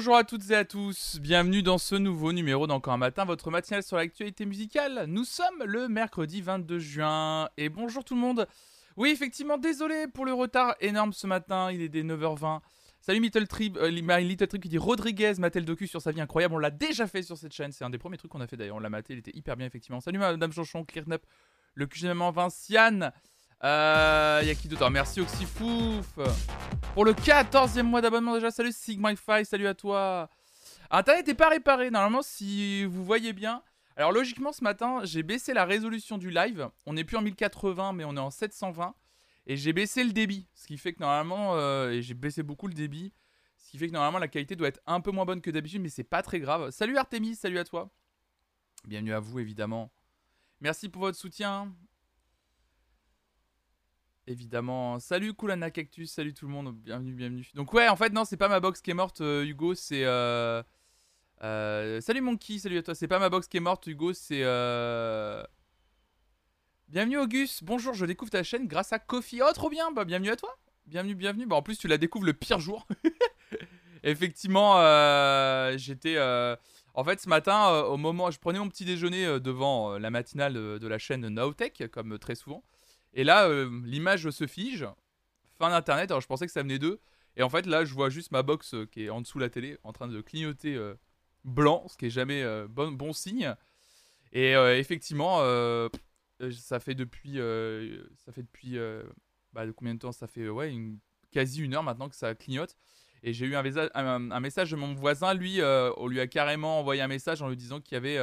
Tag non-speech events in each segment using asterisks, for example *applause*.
Bonjour à toutes et à tous, bienvenue dans ce nouveau numéro d'Encore un matin, votre matinale sur l'actualité musicale. Nous sommes le mercredi 22 juin et bonjour tout le monde. Oui, effectivement, désolé pour le retard énorme ce matin, il est des 9h20. Salut Little Trip, euh, Little Trip qui dit Rodriguez matel docu sur sa vie incroyable. On l'a déjà fait sur cette chaîne, c'est un des premiers trucs qu'on a fait d'ailleurs. On l'a maté, il était hyper bien effectivement. Salut Madame Jonchon, Clearnup, le QGM Vinciane. Euh, y a qui d'autre ah, Merci Oxyfouf pour le 14e mois d'abonnement déjà. Salut Sigma5, salut à toi. Internet n'est pas réparé. Normalement, si vous voyez bien. Alors logiquement, ce matin, j'ai baissé la résolution du live. On n'est plus en 1080, mais on est en 720. Et j'ai baissé le débit. Ce qui fait que normalement, euh, et j'ai baissé beaucoup le débit. Ce qui fait que normalement, la qualité doit être un peu moins bonne que d'habitude, mais c'est pas très grave. Salut Artemis, salut à toi. Bienvenue à vous, évidemment. Merci pour votre soutien. Évidemment. Salut Kulana Cactus, salut tout le monde, bienvenue, bienvenue. Donc ouais, en fait, non, c'est pas ma box qui est morte, euh, Hugo, c'est... Euh, euh, salut Monkey, salut à toi. C'est pas ma box qui est morte, Hugo, c'est... Bienvenue Auguste, bonjour, je découvre ta chaîne grâce à Kofi. Oh, trop bien, bah bienvenue à toi. Bienvenue, bienvenue. Bah en plus, tu la découvres le pire jour. *laughs* Effectivement, j'étais... En fait, ce matin, au moment... Je prenais mon petit déjeuner devant la matinale de, la chaîne Nowtech, comme très souvent. Et là, euh, l'image se fige. Fin d'internet. Alors je pensais que ça venait d'eux. Et en fait, là, je vois juste ma box euh, qui est en dessous de la télé en train de clignoter euh, blanc, ce qui est jamais bon, signe. Et effectivement, ça fait depuis. ça fait depuis. Bah, combien de temps? Ça fait ouais, une, quasi une heure maintenant que ça clignote. Et j'ai eu un, un, message de mon voisin. Lui, on lui a carrément envoyé un message en lui disant qu'il y avait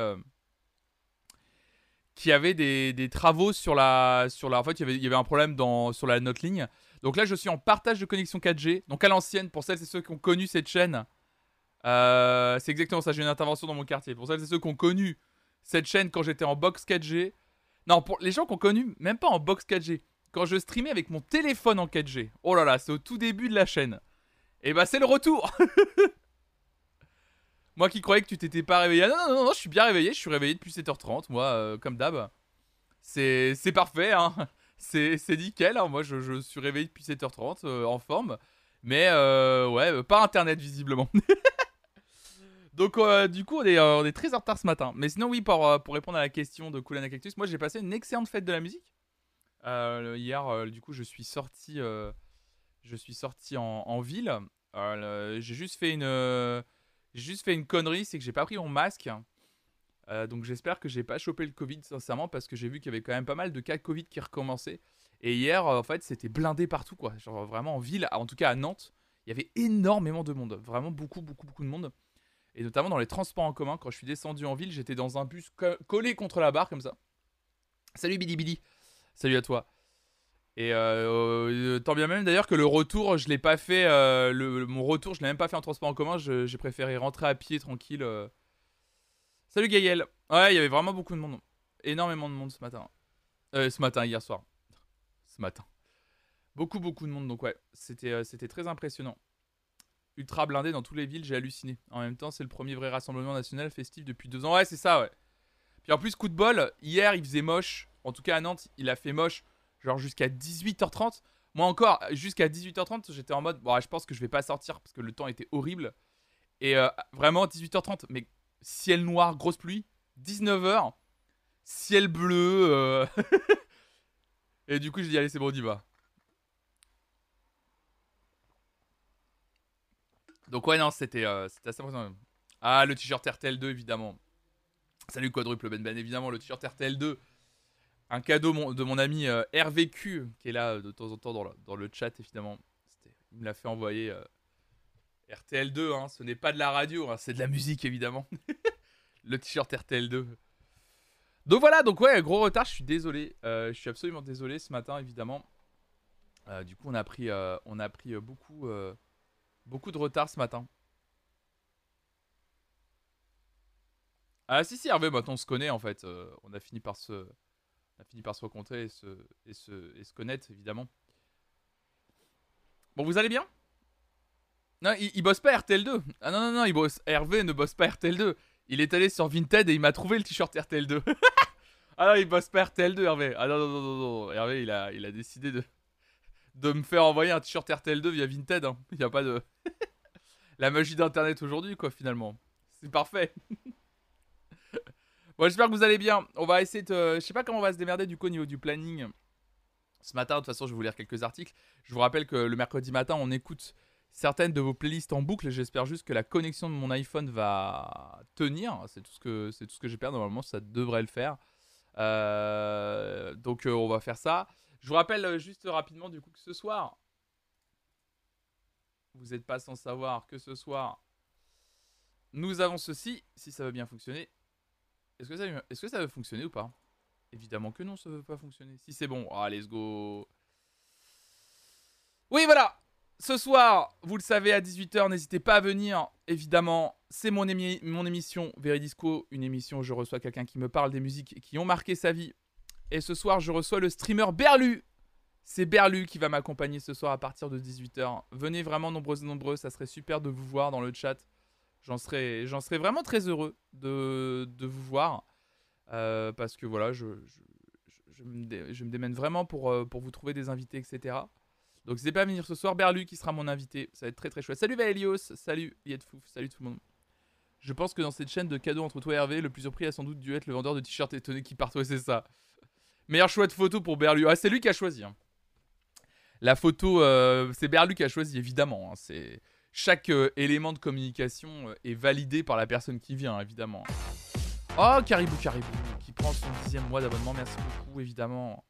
qui avait des, travaux sur la, sur la. En fait, il y avait, un problème sur la note ligne. Donc là, je suis en partage de connexion 4G. Donc à l'ancienne, pour celles et ceux qui ont connu cette chaîne, euh, c'est exactement ça. J'ai une intervention dans mon quartier. Pour celles et ceux qui ont connu cette chaîne quand j'étais en box 4G. Non, pour les gens qui ont connu, même pas en box 4G. Quand je streamais avec mon téléphone en 4G. Oh là là, c'est au tout début de la chaîne. Et bah, c'est le retour *laughs* Moi qui croyais que tu t'étais pas réveillé. Ah, non, non, non, je suis bien réveillé. Je suis réveillé depuis 7h30, moi, euh, comme d'hab. C'est parfait, hein. *laughs* C'est nickel. Hein. Moi, je, suis réveillé depuis 7h30, euh, en forme. Mais, euh, ouais, pas internet, visiblement. *laughs* Donc, du coup, on est, on est, très en retard ce matin. Mais sinon, oui, pour, pour répondre à la question de Coolana Cactus, moi, j'ai passé une excellente fête de la musique. hier, du coup, je suis sorti, je suis sorti en ville. j'ai juste fait une j'ai juste fait une connerie, c'est que j'ai pas pris mon masque. Euh, donc j'espère que j'ai pas chopé le Covid sincèrement parce que j'ai vu qu'il y avait quand même pas mal de cas de Covid qui recommençaient. Et hier en fait c'était blindé partout quoi. Genre vraiment en ville, en tout cas à Nantes, il y avait énormément de monde. Vraiment beaucoup beaucoup beaucoup de monde. Et notamment dans les transports en commun, quand je suis descendu en ville, j'étais dans un bus collé contre la barre comme ça. Salut Billy Billy. Salut à toi. Et euh, euh, tant bien même d'ailleurs que le retour, je l'ai pas fait. Euh, mon retour, je l'ai même pas fait en transport en commun. J'ai préféré rentrer à pied tranquille. Salut Gaël. Ouais, il y avait vraiment beaucoup de monde. Énormément de monde ce matin. ce matin, hier soir. Ce matin. Beaucoup, beaucoup de monde. Donc ouais, c'était c'était très impressionnant. Ultra blindé dans toutes les villes, j'ai halluciné. En même temps, c'est le premier vrai rassemblement national festif depuis deux ans. Ouais, c'est ça, ouais. Puis en plus, coup de bol, hier, il faisait moche. En tout cas, à Nantes, il a fait moche genre jusqu'à 18h30. Moi encore, jusqu'à 18h30, j'étais en mode, bon, je pense que je vais pas sortir parce que le temps était horrible. Et euh, vraiment, 18h30, mais ciel noir, grosse pluie. 19h, ciel bleu. Euh. *laughs* Et du coup, j'ai dit, allez, c'est bon, on y va. Donc, ouais, non, c'était euh, assez impressionnant. Ah, le t-shirt RTL2, évidemment. Salut, quadruple Ben Ben, évidemment, le t-shirt RTL2 un cadeau de mon ami euh, RVQ, qui est là euh, de temps en temps dans le, chat, évidemment. Il me l'a fait envoyer. Euh, RTL2, hein, ce n'est pas de la radio, hein, c'est de la musique, évidemment. *laughs* le t-shirt RTL2. Donc voilà, donc ouais, gros retard, je suis désolé. je suis absolument désolé ce matin, évidemment. du coup, on a pris, beaucoup de retard ce matin. Ah si, si, Hervé, maintenant on se connaît en fait. on a fini par se on a fini par se rencontrer et se, connaître, évidemment. Bon, vous allez bien? Non, il, bosse pas RTL2. Ah non, non, non, il bosse, Hervé ne bosse pas RTL2. Il est allé sur Vinted et il m'a trouvé le t-shirt RTL2. *laughs* ah non, il bosse pas RTL2, Hervé. Ah non, non, non, non, non. Hervé, il a, il décidé de, de me faire envoyer un t-shirt RTL2 via Vinted. Hein. Il n'y a pas de... *laughs* la magie d'internet aujourd'hui quoi finalement. C'est parfait. *laughs* bon, j'espère que vous allez bien. On va essayer de je sais pas comment on va se démerder du coup au niveau du planning. Ce matin, de toute façon, je vais vous lire quelques articles. Je vous rappelle que le mercredi matin, on écoute certaines de vos playlists en boucle. J'espère juste que la connexion de mon iPhone va tenir. C'est tout ce que, c'est tout ce que. Normalement, ça devrait le faire. Euh, donc, euh, on va faire ça. Je vous rappelle euh, juste rapidement du coup que ce soir, vous n'êtes pas sans savoir que ce soir, nous avons ceci. Si ça veut bien fonctionner. Est-ce que ça, ça veut fonctionner ou pas? Évidemment que non, ça veut pas fonctionner. Si c'est bon, ah, let's go. Oui, voilà ce soir, vous le savez, à 18h, n'hésitez pas à venir. Évidemment, c'est mon, émission Veridisco, une émission où je reçois quelqu'un qui me parle des musiques qui ont marqué sa vie. Et ce soir, je reçois le streamer Berlu. C'est Berlu qui va m'accompagner ce soir à partir de 18h. Venez vraiment nombreux et nombreux, ça serait super de vous voir dans le chat. J'en serais, vraiment très heureux de, vous voir. Euh, parce que voilà, je, me démène vraiment pour, euh, vous trouver des invités, etc. Donc n'hésitez pas à venir ce soir. Berlu qui sera mon invité. Ça va être très très chouette. Salut Vaelios. Salut Yetfouf. Salut tout le monde. Je pense que dans cette chaîne de cadeaux entre toi et Hervé, le plus surpris a sans doute dû être le vendeur de t-shirts étonnés qui part. C'est ça. Meilleur choix de photo pour Berlu. Ah, c'est lui qui a choisi. Hein. La photo, euh, c'est Berlu qui a choisi, évidemment. Hein. C'est Chaque euh, élément de communication euh, est validé par la personne qui vient, évidemment. Oh, Caribou Caribou, qui prend son dixième mois d'abonnement. Merci beaucoup, évidemment.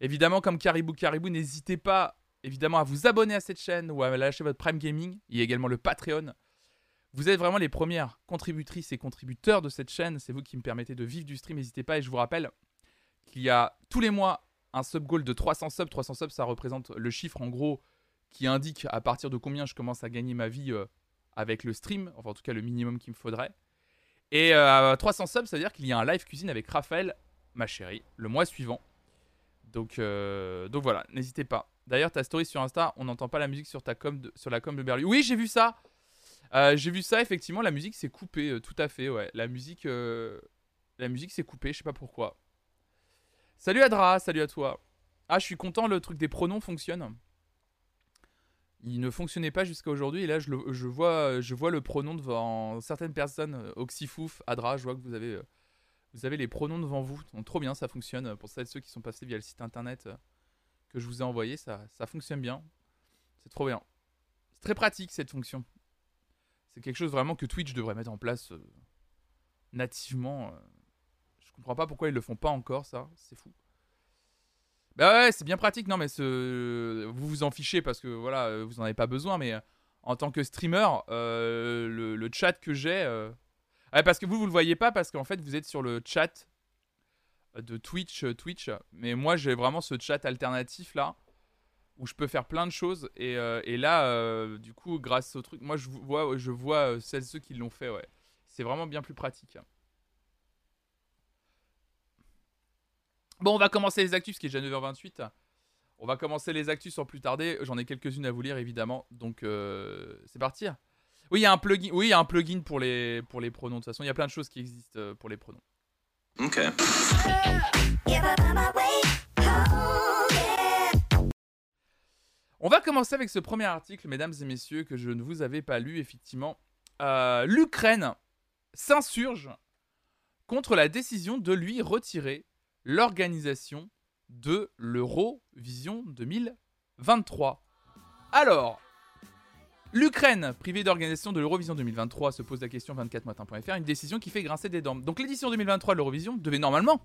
Évidemment, comme Caribou Caribou, n'hésitez pas évidemment à vous abonner à cette chaîne ou à lâcher votre Prime Gaming. Il y a également le Patreon. Vous êtes vraiment les premières contributrices et contributeurs de cette chaîne. C'est vous qui me permettez de vivre du stream. N'hésitez pas. Et je vous rappelle qu'il y a tous les mois un sub goal de 300 subs. 300 subs, ça représente le chiffre en gros qui indique à partir de combien je commence à gagner ma vie euh, avec le stream. Enfin, en tout cas, le minimum qu'il me faudrait. Et 300 euh, subs, ça veut dire qu'il y a un live cuisine avec Raphaël, ma chérie, le mois suivant. Donc, euh, donc voilà, n'hésitez pas. D'ailleurs, ta story sur Insta, on n'entend pas la musique sur, ta com sur la com de Berlu. Oui, j'ai vu ça. Euh, j'ai vu ça, effectivement, la musique s'est coupée, tout à fait, ouais. La musique, la musique s'est coupée, je sais pas pourquoi. Salut Adra, salut à toi. Ah, je suis content, le truc des pronoms fonctionne. Il ne fonctionnait pas jusqu'à aujourd'hui, et là, je, vois, le pronom devant certaines personnes. Oxyfouf, Adra, je vois que vous avez avez les pronoms devant vous. Trop bien, ça fonctionne. Pour celles et ceux qui sont passés via le site internet euh, que je vous ai envoyé, ça, fonctionne bien. C'est trop bien. C'est très pratique cette fonction. C'est quelque chose vraiment que Twitch devrait mettre en place euh, nativement. Euh. Je comprends pas pourquoi ils le font pas encore, ça. C'est fou. Bah ouais, c'est bien pratique. Non, mais ce... vous vous en fichez parce que voilà, vous en avez pas besoin. Mais en tant que streamer, le, le, chat que j'ai parce que vous, vous le voyez pas parce qu'en fait, vous êtes sur le chat de Twitch, euh, Twitch. Mais moi, j'ai vraiment ce chat alternatif là où je peux faire plein de choses. Et, euh, là, euh, du coup, grâce au truc, moi, je vois, je vois celles ceux qui l'ont fait. Ouais, c'est vraiment bien plus pratique. Bon, on va commencer les actus, qui est déjà 9h28. On va commencer les actus sans plus tarder. J'en ai quelques-unes à vous lire, évidemment. Donc, c'est parti. Oui, il y a un plugin. Oui, il y a un plugin pour les pour les pronoms. De toute façon, il y a plein de choses qui existent euh, pour les pronoms. Ok. On va commencer avec ce premier article, mesdames et messieurs, que je ne vous avais pas lu, effectivement. Euh, L'Ukraine s'insurge contre la décision de lui retirer l'organisation de l'Eurovision 2023. Alors, L'Ukraine, privée d'organisation de l'Eurovision 2023, se pose la question 24matin.fr, une décision qui fait grincer des dents. Donc l'édition 2023 de l'Eurovision devait normalement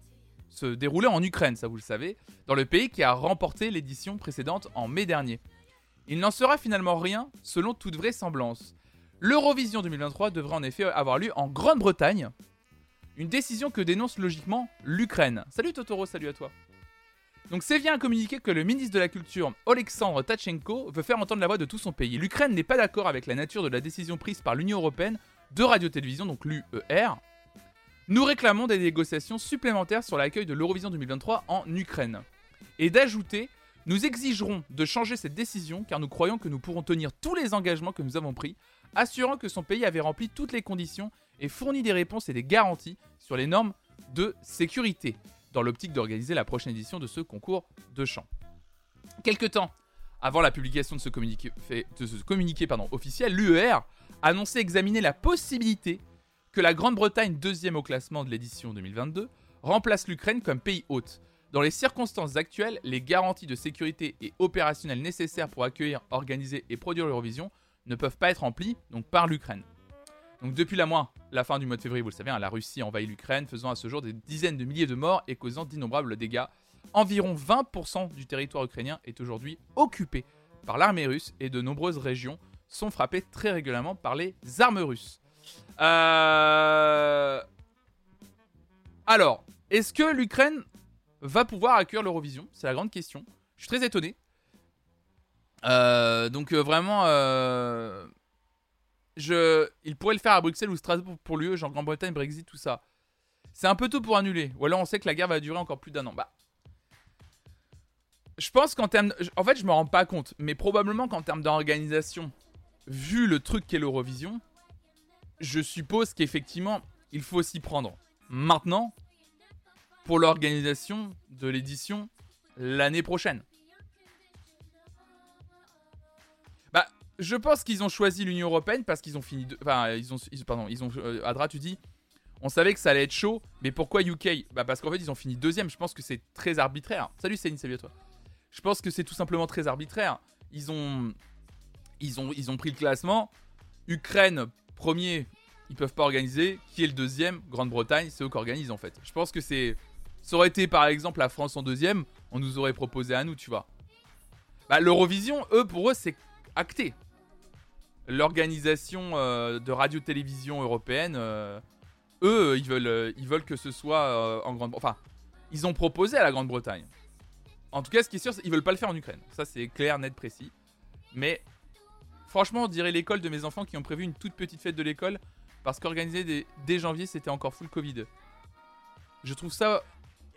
se dérouler en Ukraine, ça vous le savez, dans le pays qui a remporté l'édition précédente en mai dernier. Il n'en sera finalement rien, selon toute vraisemblance. L'Eurovision 2023 devrait en effet avoir lieu en Grande-Bretagne, une décision que dénonce logiquement l'Ukraine. Salut Totoro, salut à toi. Donc c'est bien communiqué que le ministre de la Culture, Oleksandr Tachenko, veut faire entendre la voix de tout son pays. L'Ukraine n'est pas d'accord avec la nature de la décision prise par l'Union Européenne de radio-télévision, donc l'UER. Nous réclamons des négociations supplémentaires sur l'accueil de l'Eurovision 2023 en Ukraine. Et d'ajouter, nous exigerons de changer cette décision car nous croyons que nous pourrons tenir tous les engagements que nous avons pris, assurant que son pays avait rempli toutes les conditions et fourni des réponses et des garanties sur les normes de sécurité dans l'optique d'organiser la prochaine édition de ce concours de chant. Quelque temps Avant la publication de ce communiqué, ce communiqué officiel, l'UER annonçait examiner la possibilité que la Grande-Bretagne, deuxième au classement de l'édition 2022, remplace l'Ukraine comme pays hôte. Dans les circonstances actuelles, les garanties de sécurité et opérationnelles nécessaires pour accueillir, organiser et produire l'Eurovision ne peuvent pas être remplies par l'Ukraine. Donc depuis la, fin du mois de février, vous le savez, hein, la Russie a envahi l'Ukraine, faisant à ce jour des dizaines de milliers de morts et causant d'innombrables dégâts. Environ 20% du territoire ukrainien est aujourd'hui occupé par l'armée russe et de nombreuses régions sont frappées très régulièrement par les armes russes. Euh... Alors, est-ce que l'Ukraine va pouvoir accueillir l'Eurovision? C'est la grande question. Je suis très étonné. Euh, donc euh, vraiment, il pourrait le faire à Bruxelles ou Strasbourg pour l'UE, genre Grande-Bretagne, Brexit, tout ça. C'est un peu tôt pour annuler. Ou alors on sait que la guerre va durer encore plus d'un an. Bah, je pense qu'en termes, en fait, je me rends pas compte, mais probablement qu'en termes d'organisation, vu le truc qu'est l'Eurovision, je suppose qu'effectivement, il faut s'y prendre. Maintenant, pour l'organisation de l'édition l'année prochaine. Je pense qu'ils ont choisi l'Union Européenne parce qu'ils ont fini. De... Enfin, ils ont. Pardon, ils ont. Euh, Adra, tu dis. On savait que ça allait être chaud, mais pourquoi UK Bah, parce qu'en fait, ils ont fini deuxième. Je pense que c'est très arbitraire. Salut Céline, salut à toi. Je pense que c'est tout simplement très arbitraire. Ils ont. Ils ont, ils ont pris le classement. Ukraine, premier, ils peuvent pas organiser. Qui est le deuxième? Grande-Bretagne, c'est eux qui organisent en fait. Je pense que c'est ça aurait été par exemple la France en deuxième, on nous aurait proposé à nous, tu vois. Bah, L'Eurovision, eux, pour eux, c'est acté. L'organisation euh, de radio-télévision européenne, euh, eux, ils veulent, euh, ils veulent que ce soit en Grande-Bretagne. Enfin, ils ont proposé à la Grande-Bretagne. En tout cas, ce qui est sûr, c'est qu'ils veulent pas le faire en Ukraine. Ça, c'est clair, net, précis. Mais franchement, on dirait l'école de mes enfants qui ont prévu une toute petite fête de l'école parce qu'organiser dès janvier, c'était encore full Covid. Je trouve ça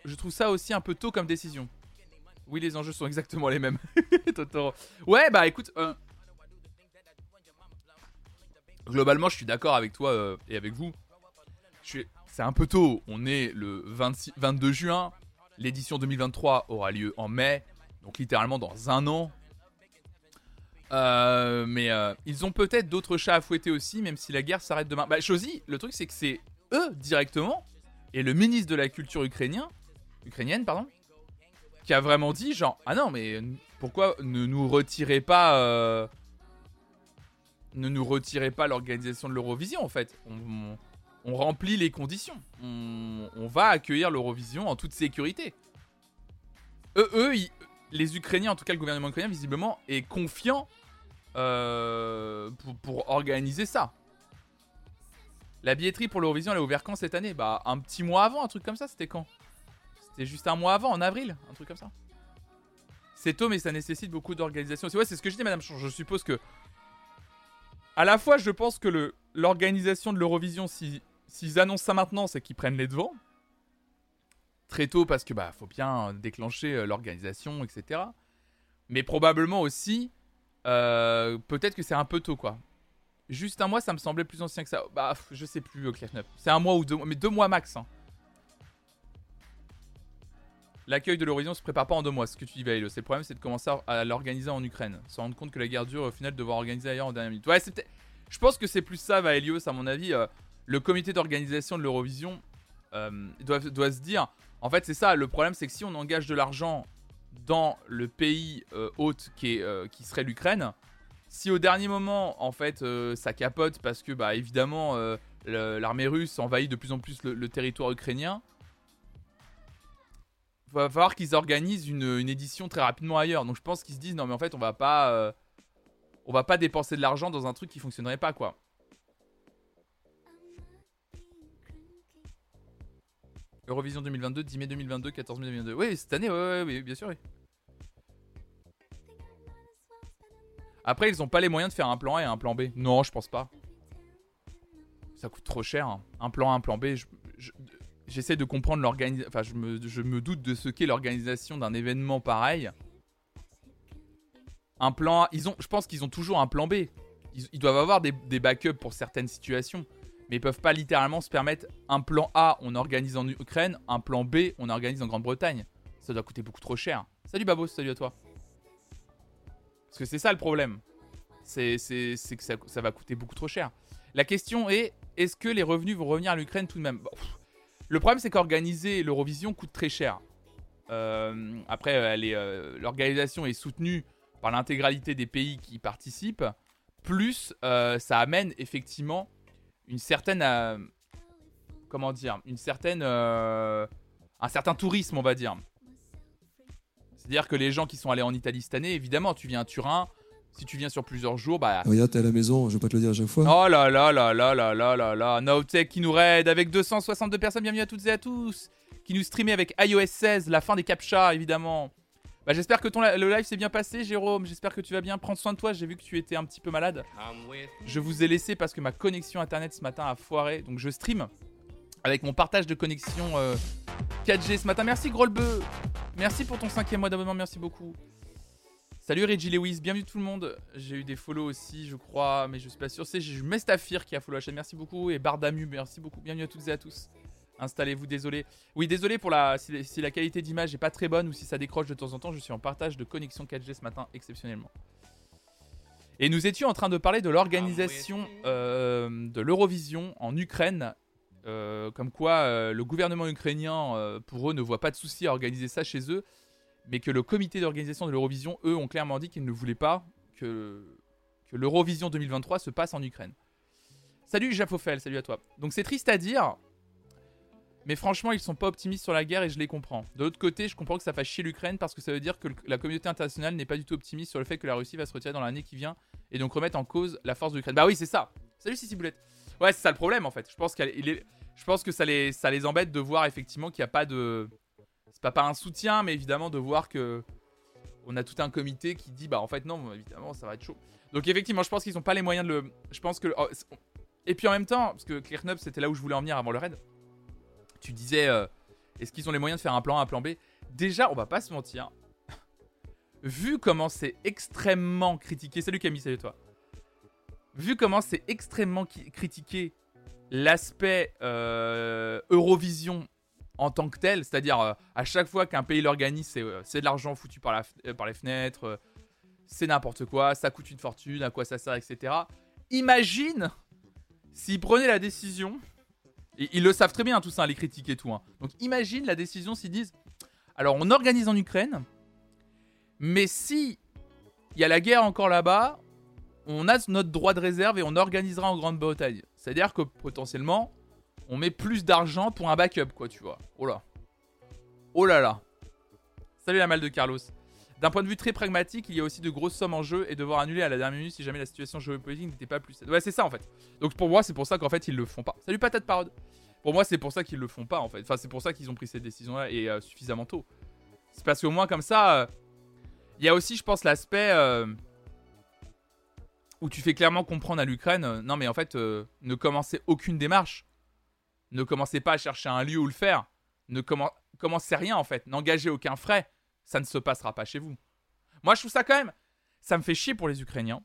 je trouve ça aussi un peu tôt comme décision. Oui, les enjeux sont exactement les mêmes. *laughs* Ouais, bah écoute. Globalement, je suis d'accord avec toi euh, et avec vous. C'est un peu tôt. On est le 26... 22 juin. L'édition 2023 aura lieu en mai. Donc littéralement dans un an. Euh, mais ils ont peut-être d'autres chats à fouetter aussi, même si la guerre s'arrête demain. Bah, Chosy, le truc c'est que c'est eux directement et le ministre de la Culture ukrainien ukrainienne, pardon, qui a vraiment dit genre ah non mais pourquoi ne nous retirez pas euh, ne nous retirez pas l'organisation de l'Eurovision en fait. On, remplit les conditions. On, va accueillir l'Eurovision en toute sécurité. Eux, eux les Ukrainiens en tout cas le gouvernement ukrainien visiblement est confiant euh, pour, organiser ça. La billetterie pour l'Eurovision elle est ouverte quand cette année. Bah un petit mois avant un truc comme ça c'était quand? C'est juste un mois avant, en avril, un truc comme ça. C'est tôt, mais ça nécessite beaucoup d'organisation. C'est ouais, c'est ce que je dis, Madame Je suppose que, à la fois, je pense que l'organisation de l'Eurovision, s'ils annoncent ça maintenant, c'est qu'ils prennent les devants. Très tôt, parce que bah, faut bien déclencher euh, l'organisation, etc. Mais probablement aussi, euh, peut-être que c'est un peu tôt, quoi. Juste un mois, ça me semblait plus ancien que ça. Bah, je sais plus, Claire C'est un mois ou deux mois, mais deux mois max. Hein. L'accueil de l'horizon se prépare pas en deux mois, ce que tu dis, Vailo. Le problème, c'est de commencer à l'organiser en Ukraine. Se rendre compte que la guerre dure, au final, devoir organiser ailleurs en dernière minute. Ouais, c'est Je pense que c'est plus ça, Vaelios, à mon avis. Euh, le comité d'organisation de l'Eurovision euh, doit, doit, se dire. En fait, c'est ça. Le problème, c'est que si on engage de l'argent dans le pays euh, hôte qui, est, qui serait l'Ukraine, si au dernier moment, en fait, ça capote parce que, bah, évidemment, l'armée russe envahit de plus en plus le territoire ukrainien va falloir qu'ils organisent une, édition très rapidement ailleurs. Donc je pense qu'ils se disent non mais en fait on va pas euh, on va pas dépenser de l'argent dans un truc qui fonctionnerait pas quoi. Eurovision 2022, 10 mai 2022, 14 mai 2022. Oui, cette année, ouais, ouais, bien sûr, oui. Après, ils ont pas les moyens de faire un plan A et un plan B. Non, je pense pas. Ça coûte trop cher. Hein. Un plan A, un plan B. je, j'essaie de comprendre l'organisation. Enfin, je me, doute de ce qu'est l'organisation d'un événement pareil. Un plan A, ils ont, je pense qu'ils ont toujours un plan B. Ils, doivent avoir des, backups pour certaines situations. Mais ils peuvent pas littéralement se permettre un plan A, on organise en Ukraine, un plan B, on organise en Grande-Bretagne. Ça doit coûter beaucoup trop cher. Salut Babos, salut à toi. Parce que c'est ça le problème. C'est que ça, ça, va coûter beaucoup trop cher. La question est, est-ce que les revenus vont revenir à l'Ukraine tout de même? Le problème, c'est qu'organiser l'Eurovision coûte très cher. Euh, après, euh, l'organisation est soutenue par l'intégralité des pays qui participent. Plus, ça amène effectivement une certaine comment dire, une certaine, un certain tourisme, on va dire. C'est-à-dire que les gens qui sont allés en Italie cette année, évidemment, tu viens à Turin, si tu viens sur plusieurs jours, bah. Regarde, t'es à la maison, je vais pas te le dire à chaque fois. Oh là là là là là là là là. Nowtech qui nous raide avec 262 personnes, bienvenue à toutes et à tous. Qui nous streamait avec iOS 16, la fin des captcha, évidemment. Bah, j'espère que ton le live s'est bien passé, Jérôme. J'espère que tu vas bien. Prendre soin de toi. J'ai vu que tu étais un petit peu malade. Je vous ai laissé parce que ma connexion internet ce matin a foiré. Donc je stream avec mon partage de connexion 4G euh, ce matin. Merci Grolbeu. Merci pour ton cinquième mois d'abonnement. Merci beaucoup. Salut Reggie Lewis, bienvenue tout le monde. J'ai eu des follow aussi, je crois, mais je suis pas sûr. C'est Mestafir qui a follow la chaîne, merci beaucoup. Et Bardamu, merci beaucoup. Bienvenue à toutes et à tous. Installez-vous, désolé. Oui, désolé pour la si, la qualité d'image est pas très bonne ou si ça décroche de temps en temps. Je suis en partage de connexion 4G ce matin, exceptionnellement. Et nous étions en train de parler de l'organisation euh, de l'Eurovision en Ukraine euh, comme quoi euh, le gouvernement ukrainien, pour eux, ne voit pas de souci à organiser ça chez eux, mais que le comité d'organisation de l'Eurovision, eux, ont clairement dit qu'ils ne voulaient pas que, l'Eurovision 2023 se passe en Ukraine. Salut Jafofel, salut à toi. Donc c'est triste à dire, mais franchement, ils sont pas optimistes sur la guerre et je les comprends. De l'autre côté, je comprends que ça fasse chier l'Ukraine parce que ça veut dire que la communauté internationale n'est pas du tout optimiste sur le fait que la Russie va se retirer dans l'année qui vient et donc remettre en cause la force de l'Ukraine. Bah oui, c'est ça. Salut Sissi Boulette. Ouais, c'est ça le problème en fait. Je pense est je pense que ça les, ça les embête de voir effectivement qu'il n'y a pas de. C'est pas, pas un soutien, mais évidemment de voir que. On a tout un comité qui dit bah en fait non, évidemment ça va être chaud. Donc effectivement, je pense qu'ils n'ont pas les moyens de le. Je pense que. Oh, et puis en même temps, parce que Clearnub c'était là où je voulais en venir avant le raid. Tu disais euh, est-ce qu'ils ont les moyens de faire un plan A, un plan B? Déjà, on va pas se mentir. Vu comment c'est extrêmement critiqué. Salut Camille, salut toi. Vu comment c'est extrêmement critiqué l'aspect euh, Eurovision en tant que tel, c'est-à-dire euh, à chaque fois qu'un pays l'organise, c'est, euh, de l'argent foutu par, la, par les fenêtres, c'est n'importe quoi, ça coûte une fortune, à quoi ça sert, etc. Imagine s'ils prenaient la décision, et ils le savent très bien tout ça, les critiques et tout. Hein. Donc imagine la décision s'ils disent, alors on organise en Ukraine, mais si il y a la guerre encore là-bas, on a notre droit de réserve et on organisera en Grande-Bretagne. C'est-à-dire que potentiellement, on met plus d'argent pour un backup, quoi, tu vois. Oh là. Oh là là. Salut la mal de Carlos. D'un point de vue très pragmatique, il y a aussi de grosses sommes en jeu et devoir annuler à la dernière minute si jamais la situation géopolitique n'était pas plus. Ouais, c'est ça en fait. Donc pour moi, c'est pour ça qu'en fait ils le font pas. Salut patate parode. Pour moi, c'est pour ça qu'ils le font pas en fait. Enfin, c'est pour ça qu'ils ont pris cette décision-là et euh, suffisamment tôt. C'est parce qu'au moins comme ça, euh, il y a aussi, je pense, l'aspect. Euh, où tu fais clairement comprendre à l'Ukraine, non mais en fait, ne commencez aucune démarche. Ne commencez pas à chercher un lieu où le faire. Ne commencez rien en fait. N'engagez aucun frais. Ça ne se passera pas chez vous. Moi, je trouve ça quand même. Ça me fait chier pour les Ukrainiens.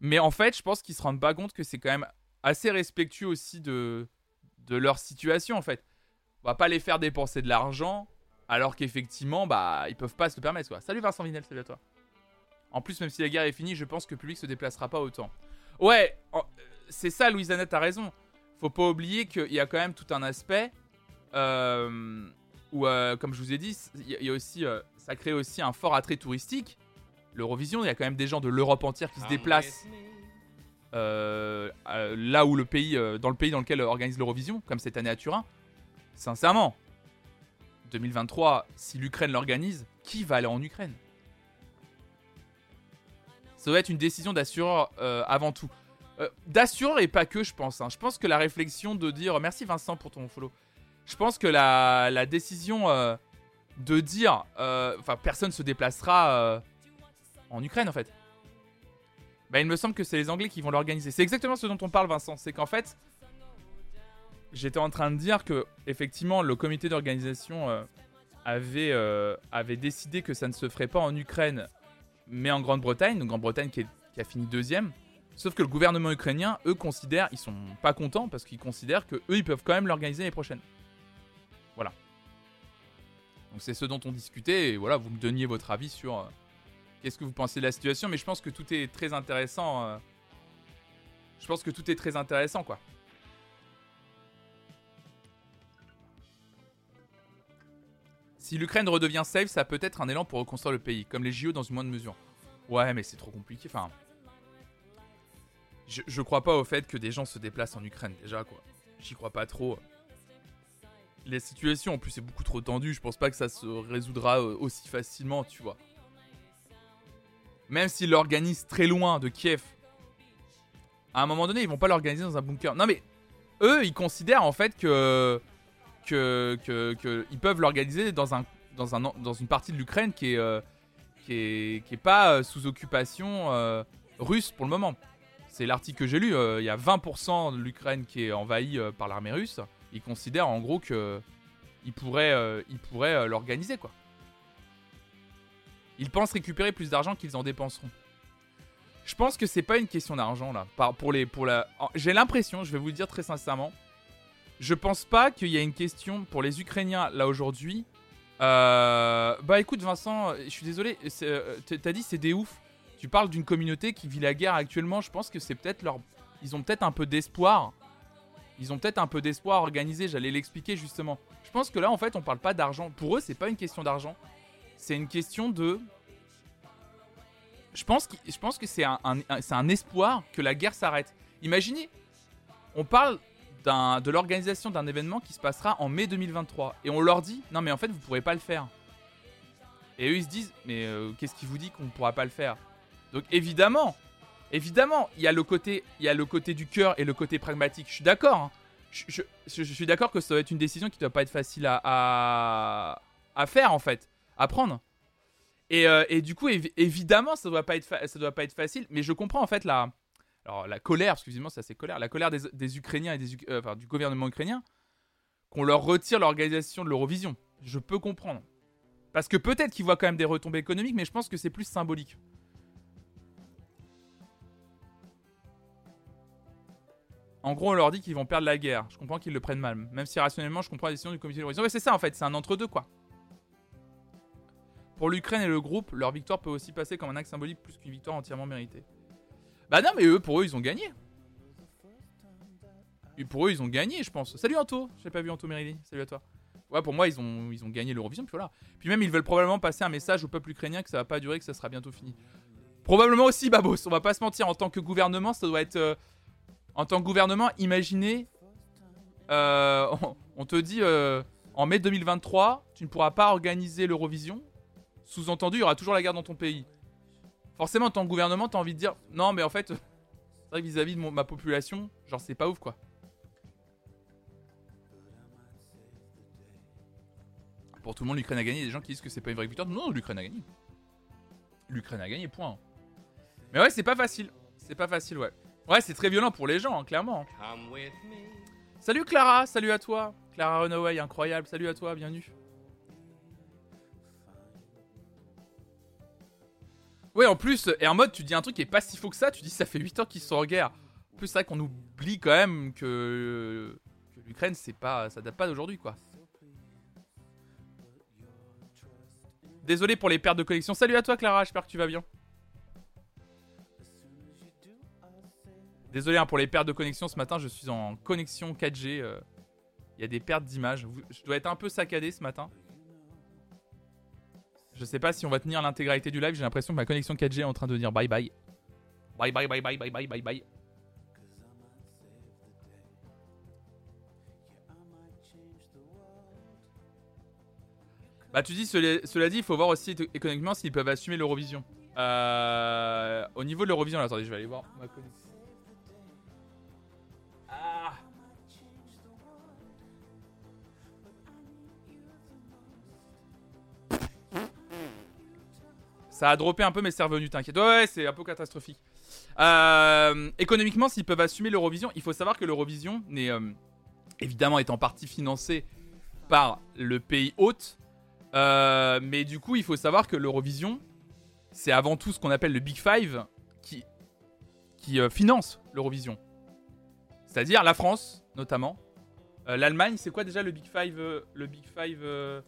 Mais en fait, je pense qu'ils se rendent pas compte que c'est quand même assez respectueux aussi de, leur situation en fait. On va pas les faire dépenser de l'argent alors qu'effectivement, bah, ils peuvent pas se le permettre. Salut Vincent Vinel, salut à toi. En plus, même si la guerre est finie, je pense que le public se déplacera pas autant. Ouais, c'est ça, Louise Annette a raison. Faut pas oublier qu'il y a quand même tout un aspect euh, où, euh, comme je vous ai dit, il y, a aussi, euh, ça crée aussi un fort attrait touristique. L'Eurovision, il y a quand même des gens de l'Europe entière qui se déplacent là où le pays, dans le pays dans lequel organise l'Eurovision, comme cette année à Turin. Sincèrement, 2023, si l'Ukraine l'organise, qui va aller en Ukraine? Ça doit être une décision d'assureur avant tout. Euh, d'assureur et pas que, je pense. Hein. Je pense que la réflexion de dire. Merci Vincent pour ton follow. Je pense que la, la décision euh, de dire. Enfin, personne se déplacera en Ukraine en fait. Bah, il me semble que c'est les Anglais qui vont l'organiser. C'est exactement ce dont on parle, Vincent. C'est qu'en fait, j'étais en train de dire que effectivement, le comité d'organisation avait, avait décidé que ça ne se ferait pas en Ukraine mais en Grande-Bretagne, donc Grande-Bretagne qui, a fini deuxième. Sauf que le gouvernement ukrainien, eux, considèrent, ils sont pas contents parce qu'ils considèrent que eux, ils peuvent quand même l'organiser l'année prochaine. Voilà. Donc c'est ce dont on discutait et voilà, vous me donniez votre avis sur, euh, qu'est-ce que vous pensez de la situation, mais je pense que tout est très intéressant. euh, Je pense que tout est très intéressant, quoi. Si l'Ukraine redevient safe, ça peut être un élan pour reconstruire le pays, comme les JO dans une moindre mesure. Ouais, mais c'est trop compliqué. Enfin, je, crois pas au fait que des gens se déplacent en Ukraine déjà, quoi. J'y crois pas trop. La situation en plus est beaucoup trop tendue. Je pense pas que ça se résoudra euh, aussi facilement, tu vois. Même s'ils l'organisent très loin de Kiev, à un moment donné, ils vont pas l'organiser dans un bunker. Non mais eux, ils considèrent en fait que que, ils peuvent l'organiser dans un dans un dans une partie de l'Ukraine qui est euh, qui est pas euh, sous occupation russe pour le moment. C'est l'article que j'ai lu. euh, Il y a 20% de l'Ukraine qui est envahie euh, par l'armée russe. Ils considèrent en gros que ils pourraient euh, l'organiser quoi. Ils pensent récupérer plus d'argent qu'ils en dépenseront. Je pense que c'est pas une question d'argent là. J'ai l'impression, je vais vous le dire très sincèrement, je pense pas qu'il y a une question pour les Ukrainiens là aujourd'hui. Bah écoute Vincent, je suis désolé, t'as dit c'est des oufs. Tu parles d'une communauté qui vit la guerre actuellement. Je pense que c'est peut-être leur, ils ont peut-être un peu d'espoir. Ils ont peut-être un peu d'espoir organisé. J'allais l'expliquer justement. Je pense que là en fait on parle pas d'argent. Pour eux c'est pas une question d'argent. C'est une question de je pense, qu'il- je pense que c'est un, un- espoir que la guerre s'arrête. Imaginez, on parle de l'organisation d'un événement qui se passera en mai 2023 et on leur dit non mais en fait vous pourrez pas le faire. Et eux ils se disent mais euh, qu'est-ce qui vous dit qu'on pourra pas le faire? Donc évidemment, évidemment il y a le côté du cœur et le côté pragmatique. Je suis d'accord. hein. Je, suis d'accord que ça doit être une décision qui doit pas être facile à, faire en fait, à prendre. Et, euh, du coup, évi- évidemment, ça doit ça doit pas être facile, mais je comprends en fait la, alors la colère, excusez-moi, c'est assez colère, la colère des, Ukrainiens et des, euh, du gouvernement ukrainien qu'on leur retire l'organisation de l'Eurovision. Je peux comprendre, parce que peut-être qu'ils voient quand même des retombées économiques, mais je pense que c'est plus symbolique. En gros, on leur dit qu'ils vont perdre la guerre. Je comprends qu'ils le prennent mal, même si rationnellement, je comprends la décision du comité de l'Eurovision. Ouais, c'est ça en fait, c'est un entre-deux quoi. Pour l'Ukraine et le groupe, leur victoire peut aussi passer comme un acte symbolique plus qu'une victoire entièrement méritée. Bah non, mais eux, pour eux, ils ont gagné. Et pour eux, ils ont gagné, je pense. Salut Anto, j'ai pas vu Anto Merili, salut à toi. Ouais, pour moi, ils ont, ils ont gagné l'Eurovision, puis voilà. Puis même, ils veulent probablement passer un message au peuple ukrainien que ça va pas durer, que ça sera bientôt fini. Probablement aussi, Babos, on va pas se mentir, en tant que gouvernement, ça doit être... euh, en tant que gouvernement, imaginez... euh, on, te dit, euh, en mai 2023, tu ne pourras pas organiser l'Eurovision, sous-entendu, il y aura toujours la guerre dans ton pays. Forcément, en tant que gouvernement, t'as envie de dire non, mais en fait, c'est vis-à-vis de ma population, genre, c'est pas ouf quoi. Pour tout le monde, l'Ukraine a gagné. Il des gens qui disent que c'est pas une vraie victoire. Non, l'Ukraine a gagné. L'Ukraine a gagné, point. Mais ouais, c'est pas facile. C'est pas facile, ouais. Ouais, c'est très violent pour les gens, hein, clairement. Salut Clara, salut à toi. Clara Runaway, incroyable. Salut à toi, bienvenue. Ouais, en plus, et en mode, tu dis un truc qui est pas si faux que ça. Tu dis, ça fait 8 ans qu'ils sont en guerre. En plus, c'est vrai qu'on oublie quand même que, que l'Ukraine, c'est pas, ça date pas d'aujourd'hui, quoi. Désolé pour les pertes de connexion. Salut à toi, Clara, j'espère que tu vas bien. Désolé hein, pour les pertes de connexion ce matin, je suis en connexion 4G. euh, Il y a des pertes d'image. Je dois être un peu saccadé ce matin. Je sais pas si on va tenir l'intégralité du live. J'ai l'impression que ma connexion 4G est en train de dire bye bye. Bye bye bye bye bye bye bye bye. Bah tu dis, cela, dit, il faut voir aussi économiquement s'ils peuvent assumer l'Eurovision. Euh, au niveau de l'Eurovision, attendez, je vais aller voir ma connexion. Ça a droppé un peu, mais c'est revenu, t'inquiète. Ouais, c'est un peu catastrophique. Euh, économiquement, s'ils peuvent assumer l'Eurovision, il faut savoir que l'Eurovision n'est euh, évidemment est en partie financée par le pays hôte. Euh, mais du coup, il faut savoir que l'Eurovision, c'est avant tout ce qu'on appelle le Big Five qui, qui finance l'Eurovision. C'est-à-dire la France, notamment. L'Allemagne, c'est quoi déjà le Big Five Le Big Five.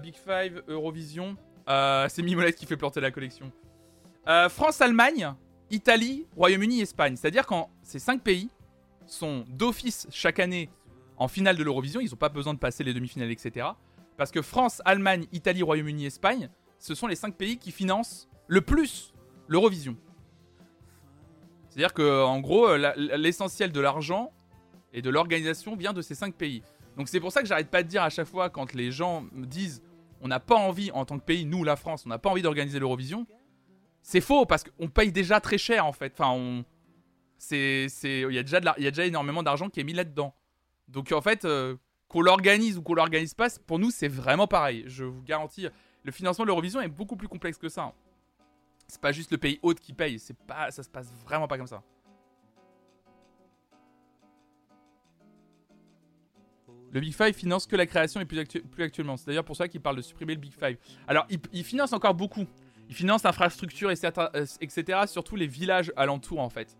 Big Five Eurovision? Euh, c'est Mimolette qui fait planter la collection. Euh, France, Allemagne, Italie, Royaume-Uni, Espagne. C'est-à-dire quand ces cinq pays sont d'office chaque année en finale de l'Eurovision, ils n'ont pas besoin de passer les demi-finales, etc. Parce que France, Allemagne, Italie, Royaume-Uni, Espagne, ce sont les cinq pays qui financent le plus l'Eurovision. C'est-à-dire que en gros, l'essentiel de l'argent et de l'organisation vient de ces cinq pays. Donc c'est pour ça que j'arrête pas de dire à chaque fois quand les gens me disent on n'a pas envie en tant que pays, nous la France, on n'a pas envie d'organiser l'Eurovision. C'est faux parce qu'on paye déjà très cher en fait. Enfin, on c'est il y a déjà il y a déjà énormément d'argent qui est mis là-dedans. Donc en fait euh, qu'on l'organise ou qu'on l'organise pas, pour nous c'est vraiment pareil. Je vous garantis, le financement de l'Eurovision est beaucoup plus complexe que ça. C'est pas juste le pays hôte qui paye, c'est pas ça se passe vraiment pas comme ça. Le Big Five finance que la création et plus, actuellement. C'est d'ailleurs pour ça qu'il parle de supprimer le Big Five. Alors, il, finance encore beaucoup. Il finance l'infrastructure, etc. Euh, surtout les villages alentours, en fait.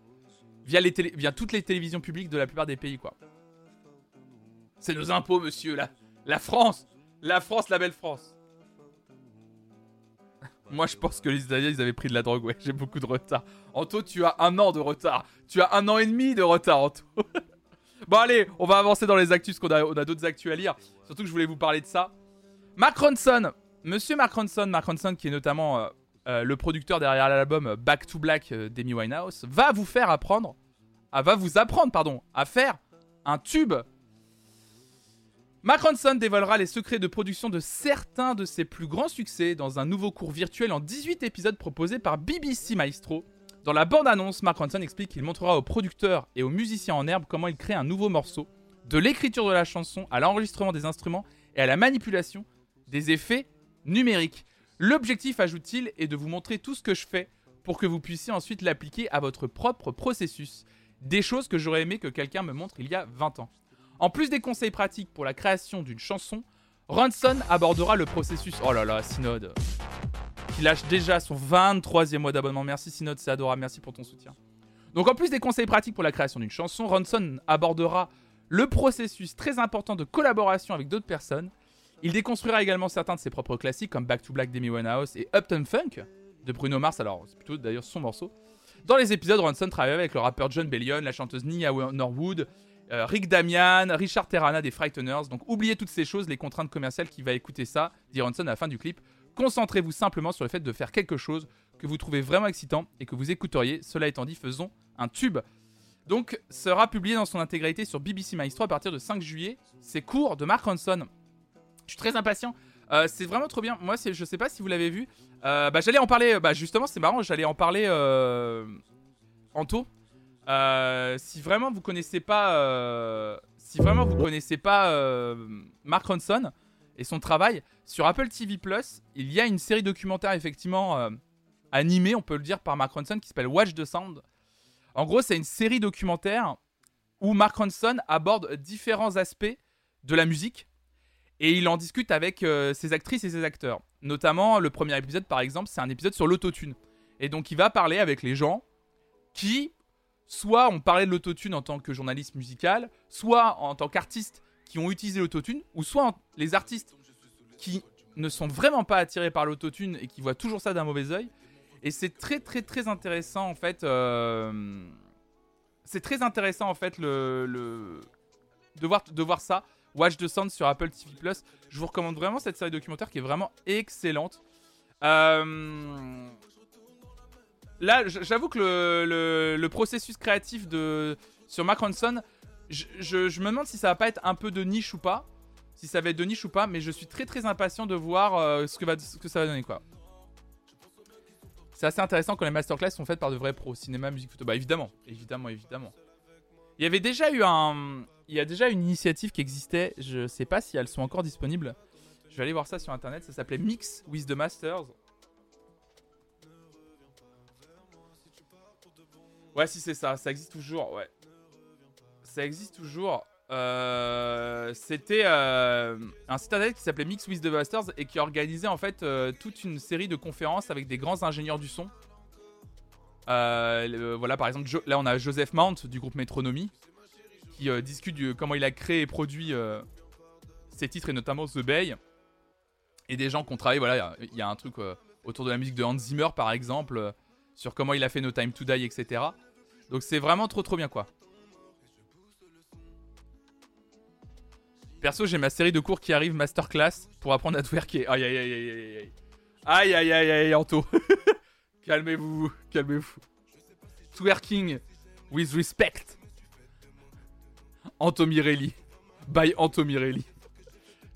Via, les via toutes les télévisions publiques de la plupart des pays, quoi. C'est nos impôts, monsieur. La, la France. La France, la belle France. Moi, je pense que les Italiens, ils avaient pris de la drogue, ouais. J'ai beaucoup de retard. Anto, tu as un an de retard. Tu as un an et demi de retard, Anto. *laughs* Bon, allez, on va avancer dans les actus, parce qu'on a, a d'autres actus à lire. Surtout que je voulais vous parler de ça. Mark Ronson, monsieur Mark Ronson, qui est notamment euh, euh, le producteur derrière l'album Back to Black euh, d'Amy Winehouse, va vous faire apprendre, ah, va vous apprendre, pardon, à faire un tube. Mark Ronson dévoilera les secrets de production de certains de ses plus grands succès dans un nouveau cours virtuel en 18 épisodes proposé par BBC Maestro dans la bande-annonce, Mark Ronson explique qu'il montrera aux producteurs et aux musiciens en herbe comment il crée un nouveau morceau, de l'écriture de la chanson à l'enregistrement des instruments et à la manipulation des effets numériques. L'objectif, ajoute-t-il, est de vous montrer tout ce que je fais pour que vous puissiez ensuite l'appliquer à votre propre processus. Des choses que j'aurais aimé que quelqu'un me montre il y a 20 ans. En plus des conseils pratiques pour la création d'une chanson, Ronson abordera le processus. Oh là là, Synode qui lâche déjà son 23e mois d'abonnement. Merci Synode, c'est adorable, merci pour ton soutien. Donc en plus des conseils pratiques pour la création d'une chanson, Ronson abordera le processus très important de collaboration avec d'autres personnes. Il déconstruira également certains de ses propres classiques comme Back to Black d'Amy Winehouse et Upton Funk de Bruno Mars, alors c'est plutôt d'ailleurs son morceau. Dans les épisodes, Ronson travaille avec le rappeur John Bellion, la chanteuse Nia Norwood, euh, Rick Damian, Richard Terrana des Frighteners. Donc oubliez toutes ces choses, les contraintes commerciales qui va écouter ça, dit Ronson à la fin du clip. Concentrez-vous simplement sur le fait de faire quelque chose que vous trouvez vraiment excitant et que vous écouteriez. Cela étant dit, faisons un tube. Donc, sera publié dans son intégralité sur BBC Maestro à partir de 5 juillet. C'est court de Mark Ronson. Je suis très impatient. Euh, c'est vraiment trop bien. Moi, je sais pas si vous l'avez vu. Euh, bah, j'allais en parler. Bah, justement, c'est marrant. J'allais en parler euh, en tôt. si vraiment vous connaissez pas, si vraiment vous connaissez pas Mark Ronson, et son travail. Sur Apple TV Plus, il y a une série documentaire effectivement euh, animée, on peut le dire, par Mark Ronson qui s'appelle Watch the Sound. En gros, c'est une série documentaire où Mark Ronson aborde différents aspects de la musique et il en discute avec euh, ses actrices et ses acteurs. Notamment, le premier épisode, par exemple, c'est un épisode sur l'autotune. Et donc, il va parler avec les gens qui, soit ont parlé de l'autotune en tant que journaliste musical, soit en tant qu'artiste qui ont utilisé l'autotune, ou soit les artistes qui ne sont vraiment pas attirés par l'autotune et qui voient toujours ça d'un mauvais oeil. Et c'est très très très intéressant en fait. Euh, c'est très intéressant en fait le, De, voir, de voir ça. Watch the Sound sur Apple TV Plus. Je vous recommande vraiment cette série documentaire qui est vraiment excellente. Euh, là, j'avoue que le, le, processus créatif de sur Mark Ronson, je, me demande si ça va pas être un peu de niche ou pas. Si ça va être de niche ou pas, mais je suis très très impatient de voir euh, ce, que va, ce que ça va donner. C'est assez intéressant quand les masterclass sont faites par de vrais pros, cinéma, musique, photo. Bah évidemment, évidemment, évidemment. Il y avait déjà eu un. Il y a déjà une initiative qui existait, je sais pas si elles sont encore disponibles. Je vais aller voir ça sur internet, ça s'appelait Mix with the Masters. Ouais, si c'est ça, ça existe toujours, ouais ça existe toujours. Euh, c'était euh, un site internet qui s'appelait Mix with the Masters et qui organisait en fait euh, toute une série de conférences avec des grands ingénieurs du son. voilà, par exemple, là on a Joseph Mount du groupe Metronomy qui discute de comment il a créé et produit ses titres et notamment The Bay. Et des gens qui ont travaillé, voilà, il y, a un truc autour de la musique de Hans Zimmer par exemple, sur comment il a fait No Time to Die, etc. Donc c'est vraiment trop trop bien quoi. Perso, j'ai ma série de cours qui arrive, masterclass, pour apprendre à twerker. Aïe aïe aïe aïe aïe. Aïe aïe aïe aïe, Anto. *laughs* calmez-vous, calmez-vous. Twerking with respect. Anto Mirelli. By Anto Mirelli.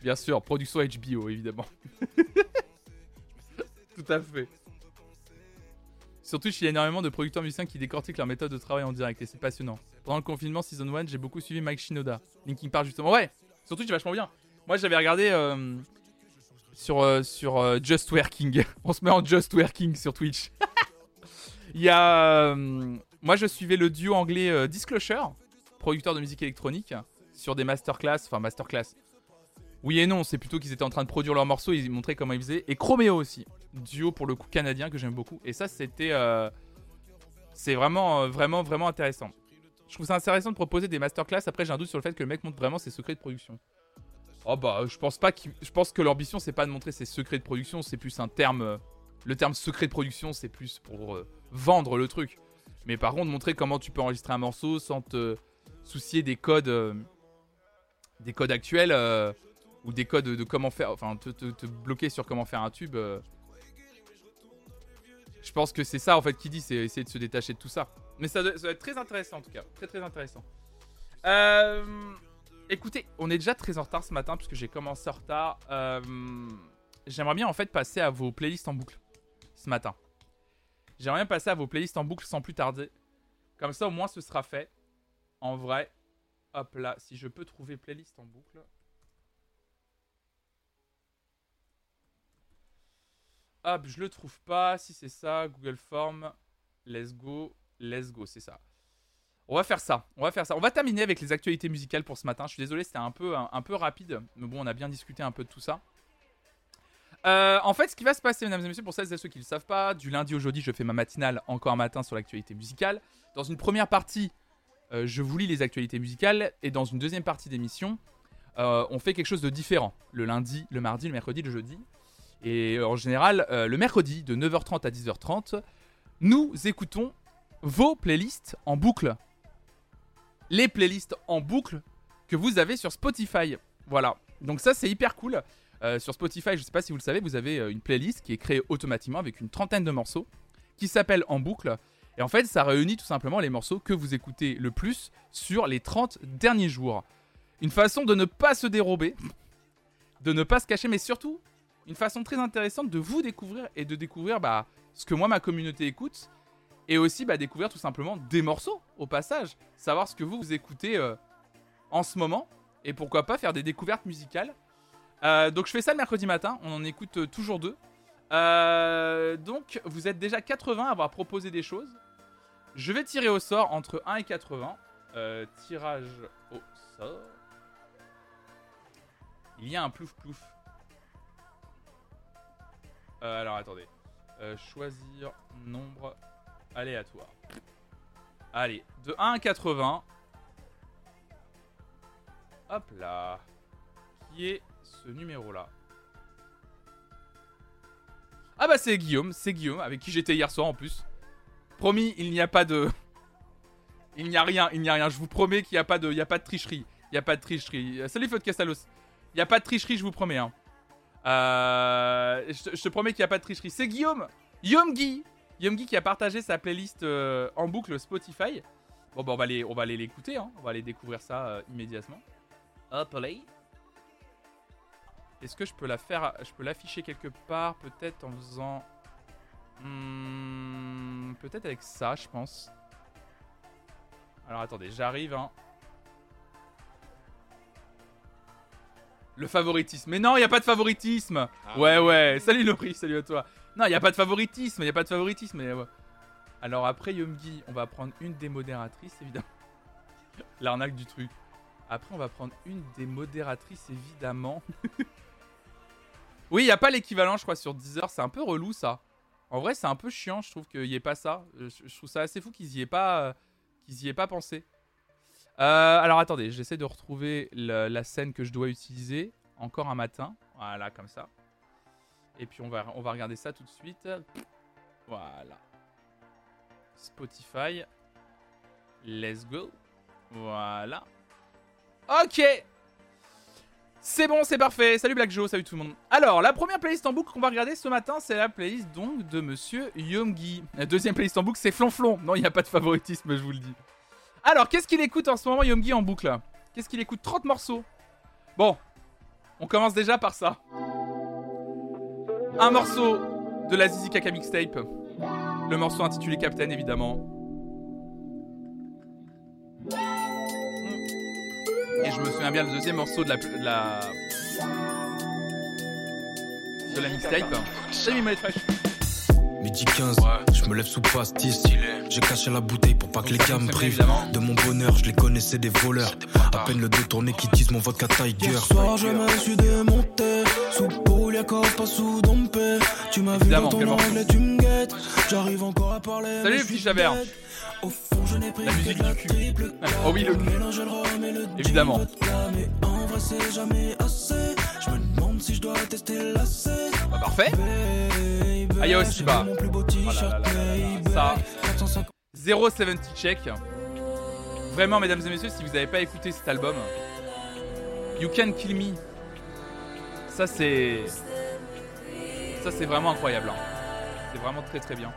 Bien sûr, production HBO, évidemment. *laughs* Tout à fait. Surtout, il y a énormément de producteurs musiciens qui décortiquent leur méthode de travail en direct et c'est passionnant. Pendant le confinement Season 1, j'ai beaucoup suivi Mike Shinoda. Linkin Park, justement. Ouais, surtout, c'est vachement bien. Moi, j'avais regardé euh, sur, euh, sur euh, Just Working. *laughs* On se met en Just Working sur Twitch. *laughs* Il y a. moi, je suivais le duo anglais Disclosure, producteur de musique électronique, sur des masterclass. Enfin, masterclass. Oui et non, c'est plutôt qu'ils étaient en train de produire leurs morceaux, ils montraient comment ils faisaient. Et Chromeo aussi, duo pour le coup canadien que j'aime beaucoup. Et ça, c'était. C'est vraiment, vraiment, vraiment intéressant. Je trouve ça intéressant de proposer des masterclass. Après, j'ai un doute sur le fait que le mec montre vraiment ses secrets de production. Oh bah, je pense pas Je pense que l'ambition, c'est pas de montrer ses secrets de production, c'est plus un terme. Euh, le terme secret de production, c'est plus pour vendre le truc. Mais par contre, montrer comment tu peux enregistrer un morceau sans te soucier des codes. des codes actuels ou des codes de comment faire, enfin te, bloquer sur comment faire un tube. Euh. Je pense que c'est ça en fait qui dit, c'est essayer de se détacher de tout ça. Mais ça doit, être très intéressant en tout cas, très très intéressant. Euh, écoutez, on est déjà très en retard ce matin puisque j'ai commencé en retard. Euh, j'aimerais bien en fait passer à vos playlists en boucle ce matin. J'aimerais bien passer à vos playlists en boucle sans plus tarder. Comme ça au moins ce sera fait. En vrai, hop là, si je peux trouver playlist en boucle. Hop, je le trouve pas. Si c'est ça, Google Form. Let's go. Let's go, c'est ça. On va faire ça. On va faire ça. On va terminer avec les actualités musicales pour ce matin. Je suis désolé, c'était un peu, un, peu rapide. Mais bon, on a bien discuté un peu de tout ça. Euh, en fait, ce qui va se passer, mesdames et messieurs, pour celles et ceux qui ne le savent pas, du lundi au jeudi, je fais ma matinale encore un matin sur l'actualité musicale. Dans une première partie, euh, je vous lis les actualités musicales. Et dans une deuxième partie d'émission, euh, on fait quelque chose de différent. Le lundi, le mardi, le mercredi, le jeudi. Et en général, le mercredi de 9h30 à 10h30, nous écoutons vos playlists en boucle. Les playlists en boucle que vous avez sur Spotify. Voilà. Donc ça, c'est hyper cool. Euh, sur Spotify, je ne sais pas si vous le savez, vous avez euh, une playlist qui est créée automatiquement avec une trentaine de morceaux qui s'appelle En boucle. Et en fait, ça réunit tout simplement les morceaux que vous écoutez le plus sur les 30 derniers jours. Une façon de ne pas se dérober, de ne pas se cacher, mais surtout une façon très intéressante de vous découvrir et de découvrir bah, ce que moi, ma communauté écoute. Et aussi bah, découvrir tout simplement des morceaux au passage. Savoir ce que vous, vous écoutez euh, en ce moment. Et pourquoi pas faire des découvertes musicales. Euh, donc je fais ça le mercredi matin. On en écoute euh, toujours deux. donc vous êtes déjà 80 à avoir proposé des choses. Je vais tirer au sort entre 1 et 80. tirage au sort. Il y a un plouf plouf. Alors attendez. Choisir nombre aléatoire. Allez, de 1 à 80. Hop là. Qui est ce numéro là Ah bah c'est Guillaume, c'est Guillaume, avec qui j'étais hier soir en plus. Promis, il n'y a pas de... *laughs* Il n'y a rien, il n'y a rien. Je vous promets qu'il n'y a pas de, il y a pas de tricherie. Il n'y a pas de tricherie. Salut Faute Castalos. Il n'y a pas de tricherie, je vous promets. Hein. Euh, je, te promets qu'il n'y a pas de tricherie. C'est Guillaume. Guillaume Guy. Guillaume Guy qui a partagé sa playlist euh, en boucle Spotify. Bon, bah, on va aller, on va aller l'écouter. Hein. On va aller découvrir ça euh, immédiatement. Hop, play. Est-ce que je peux la faire Je peux l'afficher quelque part, peut-être en faisant. Hmm, peut-être avec ça, je pense. Alors attendez, j'arrive. Hein. Le favoritisme. Mais non, il n'y a pas de favoritisme. Ah ouais, ouais. Salut Lopri, salut à toi. Non, il n'y a pas de favoritisme. Il n'y a pas de favoritisme. Alors après Yomgi, on va prendre une des modératrices, évidemment. *laughs* L'arnaque du truc. Après, on va prendre une des modératrices, évidemment. *laughs* oui, il n'y a pas l'équivalent, je crois, sur Deezer. C'est un peu relou, ça. En vrai, c'est un peu chiant, je trouve qu'il n'y ait pas ça. Je, trouve ça assez fou qu'ils y aient pas, euh, y aient pas pensé. Euh, alors attendez, j'essaie de retrouver la scène que je dois utiliser. Encore un matin. Voilà, comme ça. Et puis on va, on va regarder ça tout de suite. Voilà. Spotify. Let's go. Voilà. Ok c'est bon, c'est parfait. Salut Black Joe, salut tout le monde. Alors, la première playlist en boucle qu'on va regarder ce matin, c'est la playlist donc de Monsieur Yomgi. La deuxième playlist en boucle, c'est Flonflon. Non, il n'y a pas de favoritisme, je vous le dis. Alors, qu'est-ce qu'il écoute en ce moment, Yomgi, en boucle Qu'est-ce qu'il écoute? 30 morceaux. Bon, on commence déjà par ça. Un morceau de la Zizi Kaka mixtape. Le morceau intitulé Captain, évidemment. Et je me souviens bien le deuxième morceau de la. de la, de la mixtape. Fraîche. Midi 15, je me lève sous pastis. J'ai caché la bouteille pour pas que les gars me privent. De mon bonheur, je les connaissais des voleurs. À peine le deux tourné qui tisse mon vodka Tiger. Hier soir, je me suis démonté. Sous Dompé. Tu m'as vu dans ton angle tu me guettes. J'arrive encore à parler. Salut. Au fond, je n'ai pris La musique du cul. Oh oui, le cul. Évidemment. Mais en vrai, c'est jamais assez. Je me demande si je dois tester l'AC. Bah, parfait. Ah. Ça. 070 check. Vraiment, mesdames et messieurs, si vous n'avez pas écouté cet album, You Can Kill Me. Ça, c'est. Ça, c'est vraiment incroyable. hein. C'est vraiment très très bien.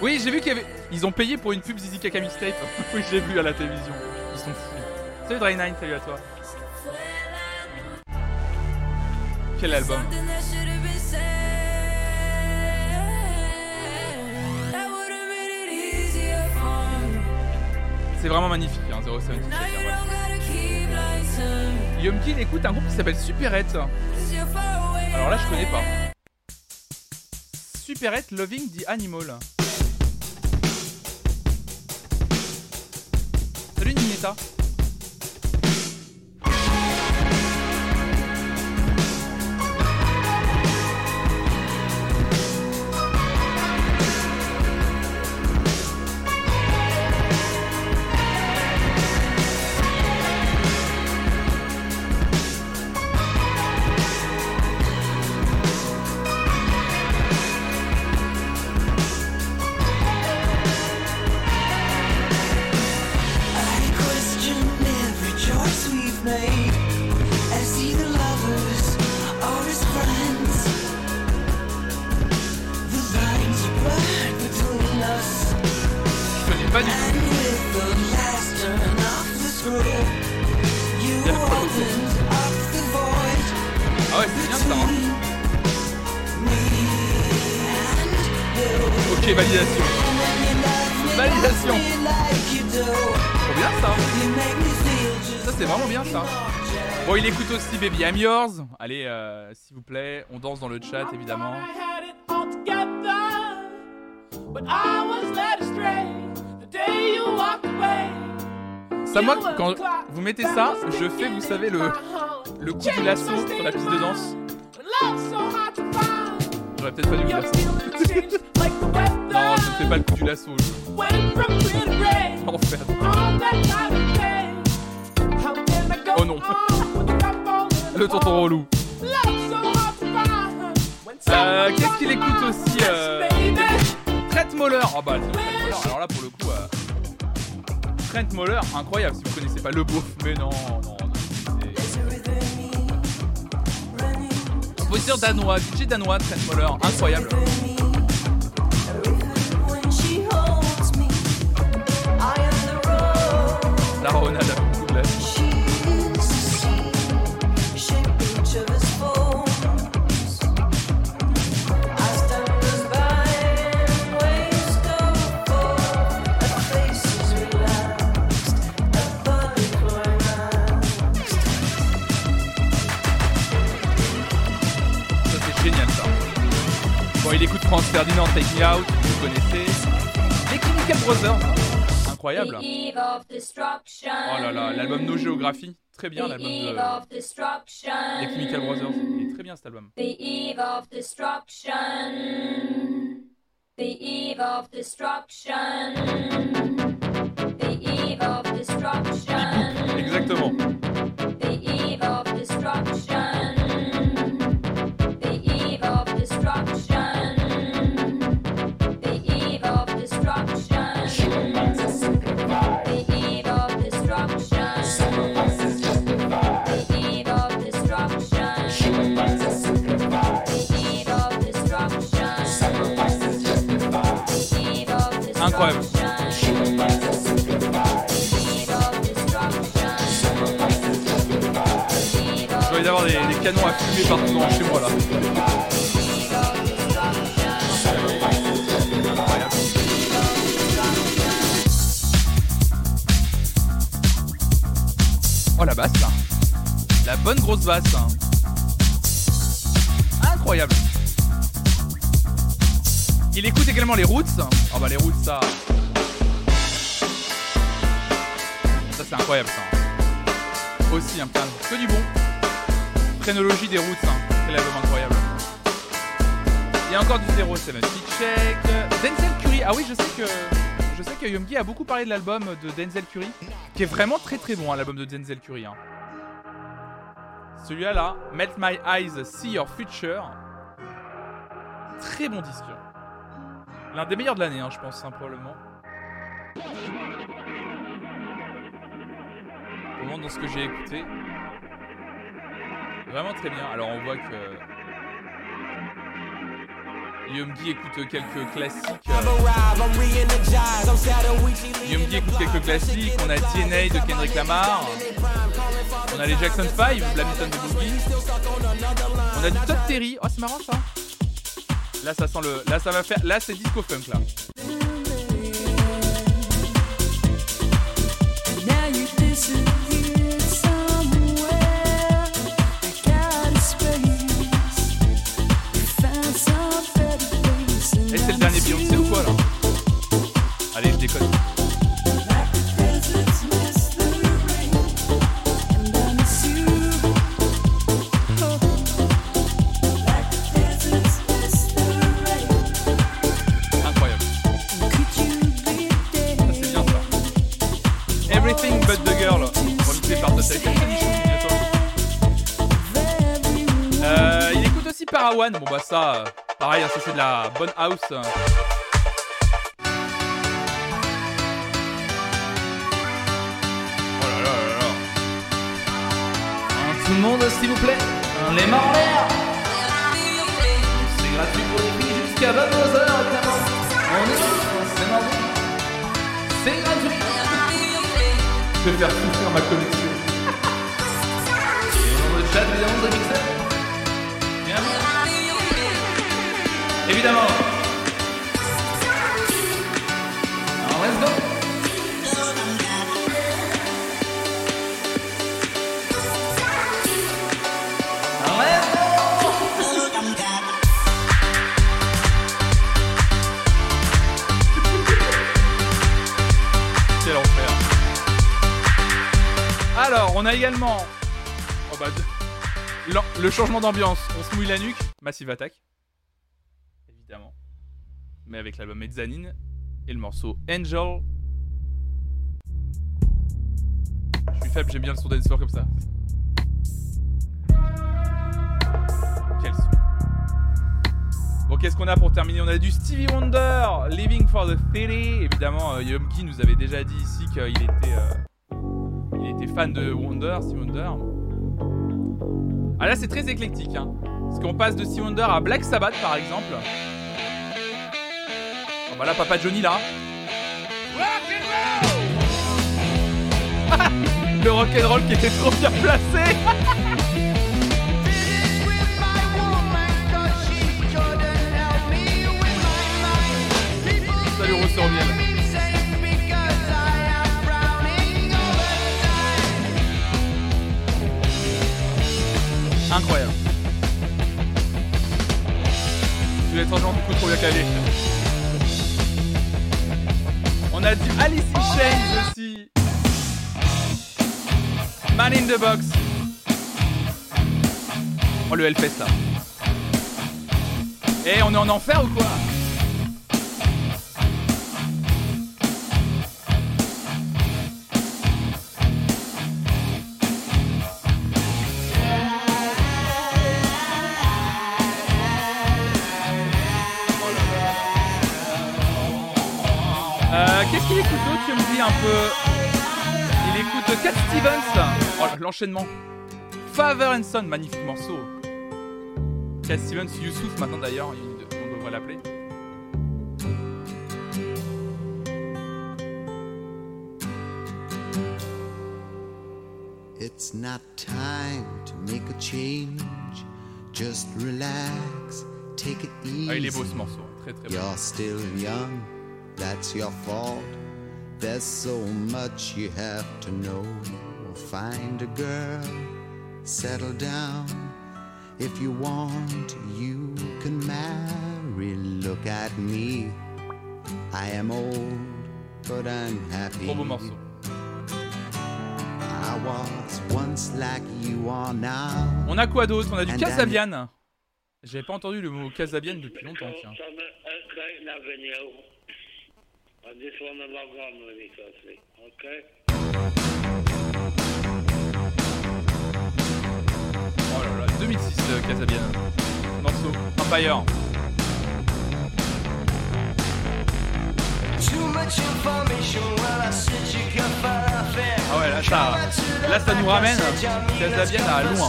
Oui, j'ai vu qu'il y avait. Ils ont payé pour une pub Zizi Kaka Mixtape. *laughs* oui, j'ai vu à la télévision. Ils sont fous. Salut Dry9, salut à toi. Quel album C'est vraiment magnifique, hein, 077. Yomkin écoute un groupe qui s'appelle Superette. Alors là, je connais pas. Superette Loving the Animal. Salut Nineta. Baby I'm Yours. Allez, euh, s'il vous plaît, on danse dans le chat évidemment. Ça, moi, quand vous mettez ça, je fais, vous savez, le, le coup du lasso sur la piste de danse. J'aurais peut-être pas dû vous dire ça. *laughs* Non, je ne fais pas le coup du lasso. je- *laughs* Enfer. Oh non. Tonton relou. Euh, Qu'est-ce qu'il écoute aussi euh... Trent Moller. Ah bah. Alors là, pour le coup, euh... Trent Moller, incroyable. Si vous connaissez pas le beauf, mais non, non, non. Compositeur danois, DJ danois, Trent Moller, incroyable. when she Ferdinand, Take Me Out, vous connaissez. Les Chemical Brothers, incroyable. Oh là là, l'album No Géographie, très bien l'album de les Chemical Brothers. Il est très bien cet album. The eve of destruction. The eve of destruction. The eve of destruction. Exactement. Je vais y avoir des, canons à fumer partout dans chez moi là. Oh la basse, la bonne grosse basse, hein. incroyable. Il écoute également les Roots. Oh bah les Roots ça. Ça c'est incroyable ça. Aussi un plein que du bon. Chronologie des Roots, hein. album incroyable. Il y a encore du 0, c'est check. Denzel Curry, ah oui je sais que je sais que Yomgi a beaucoup parlé de l'album de Denzel Curry, qui est vraiment très très bon hein, l'album de Denzel Curry. hein. Celui-là là, Met My Eyes See Your Future. Très bon disque. L'un des meilleurs de l'année, hein, je pense, hein, probablement. Au moins dans ce que j'ai écouté. Vraiment très bien. Alors on voit que. Yomgi écoute quelques classiques. Yomgi écoute quelques classiques. On a DNA de Kendrick Lamar. On a les Jackson 5, Blamington de Boogie. On a du Todd Terry. Oh, c'est marrant ça. Là, ça sent le. Là, ça va faire. Là, c'est disco funk là. Et c'est le dernier Beyoncé ou quoi là? Allez, je déconne. Bon, bah, ça, euh, pareil, hein, ça c'est de la bonne house. Oh là là là là. Hein, Tout le monde, s'il vous plaît, hein, les mains en l'air. C'est gratuit pour les filles jusqu'à 22h, évidemment. On est c'est mardi. C'est gratuit. Je vais faire souffrir ma connexion. Et dans le chat, évidemment, Évidemment. Alors, let's go. *laughs* Alors, on a également. Oh bah, le changement d'ambiance. On se mouille la nuque. Massive Attack. Mais avec l'album Mezzanine. Et le morceau Angel. Je suis faible, j'aime bien le son dancefloor comme ça. Quel son. Bon, qu'est-ce qu'on a pour terminer? On a du Stevie Wonder, Living for the City. Évidemment, euh, Yomgi nous avait déjà dit ici qu'il était, euh, il était fan de Wonder, Stevie Wonder. Ah là, c'est très éclectique. Hein. Parce qu'on passe de Stevie Wonder à Black Sabbath, par exemple. Bon, bah là, Papa Johnny, là. *laughs* Le rock'n'roll qui était trop bien placé. *laughs* Salut, miel. Incroyable. Tu vas être un genre du coup trop bien calé. On a du Alice in Chains aussi. Man in the Box. Oh le Hellfest là. Eh on est en enfer ou quoi? Qu'il écoute d'autre Tu me dis un peu. Il écoute Cat Stevens. Oh, l'enchaînement. Father and Son, magnifique morceau. Cat Stevens, Youssouf maintenant d'ailleurs, il- on devrait l'appeler. It's not time to make a change. Just relax, take it easy. Ah, il est beau ce morceau, très très beau. You're still young, that's your fault. There's so much you have to know. Find a girl, settle down. If you want, you can marry. Look at me. I am old, but I'm happy. I was once like you are now. On a quoi d'autre? On a du Casabian. J'avais pas entendu le mot Casabian depuis longtemps, tiens. I just want to log on really closely, okay? Oh là là, 2006 euh, Casabian. Morceau. Empire. Ah ouais, là ça, là, ça nous ramène Casabian à loin.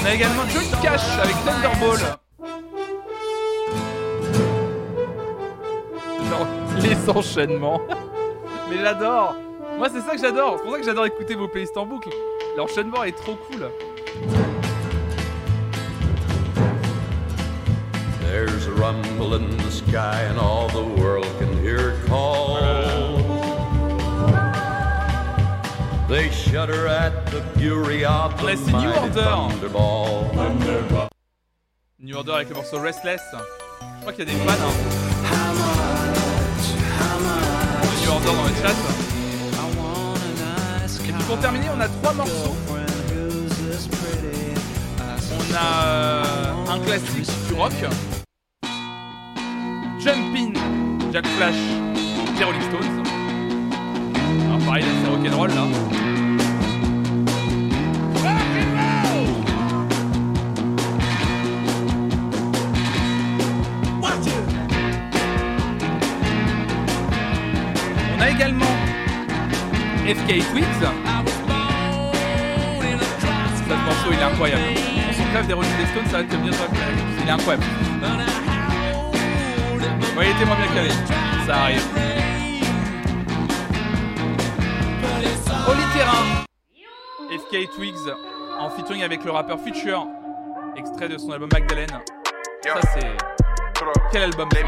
On a également Johnny Cash avec Thunderball. Les enchaînements. *laughs* Mais j'adore. Moi, c'est ça que j'adore. C'est pour ça que j'adore écouter vos playlists en boucle. L'enchaînement est trop cool. There's a rumble in the sky and all the world can hear call. They shudder at the fury of the New Order. thunderball. New Order avec le morceau Restless. Je crois qu'il y a des fans hein, New Order dans le chat. Et puis pour terminer, on a trois morceaux. On a euh, un classique du rock. Jumpin, Jack Flash, Rolling Stones. C'est rock'n'roll là. On a également FK Twigs. Ce morceau il est incroyable. On son clave des Rolling Stones, ça va être bien sûr. Il est incroyable. Ouais, il était moins bien calé. Ça arrive. Terrain. FK Twigs en featuring avec le rappeur Future. Extrait de son album Magdalene. Ça c'est. Quel album ça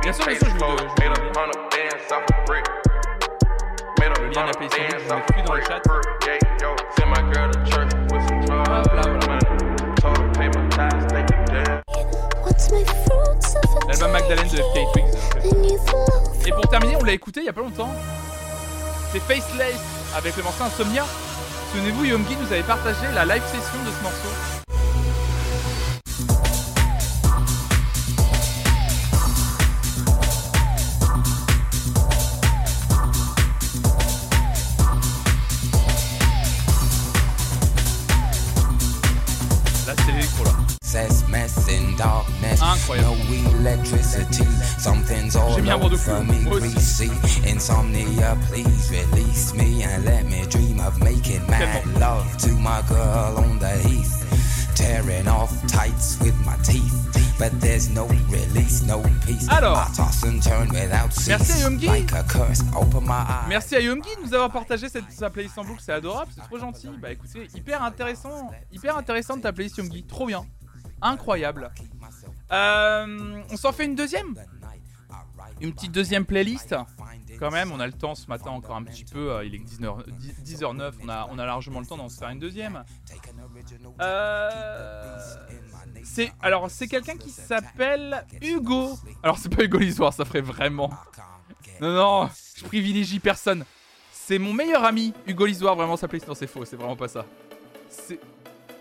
Bien sûr, bien sûr, je vous le je vous le lien de la playlist je vous mets dans le chat. Voilà. L'album Magdalene de FK Twigs. Et pour terminer, on l'a écouté il y a pas longtemps. C'est Faceless avec le morceau Insomnia. Souvenez-vous, Yomgi nous avait partagé la live session de ce morceau. Là, c'est l'électro là. Excess mess Merci à. Yomgi. Like a curse, open my eyes. Merci à Yomgi de nous avoir partagé cette, sa playlist en boucle, c'est adorable, c'est trop gentil. Bah écoutez, hyper intéressant, hyper intéressante ta playlist Yomgi, trop bien, incroyable. Euh, on s'en fait une deuxième? Une petite deuxième playlist? Quand même, on a le temps ce matin encore un petit peu, euh, il est 19h, 10h09, on a, on a largement le temps d'en faire une deuxième. Euh, c'est alors c'est quelqu'un qui s'appelle Hugo. Alors c'est pas Hugo l'histoire, ça ferait vraiment. Non non, je privilégie personne. C'est mon meilleur ami Hugo Lisoire, vraiment sa playlist. Non c'est faux, c'est vraiment pas ça. C'est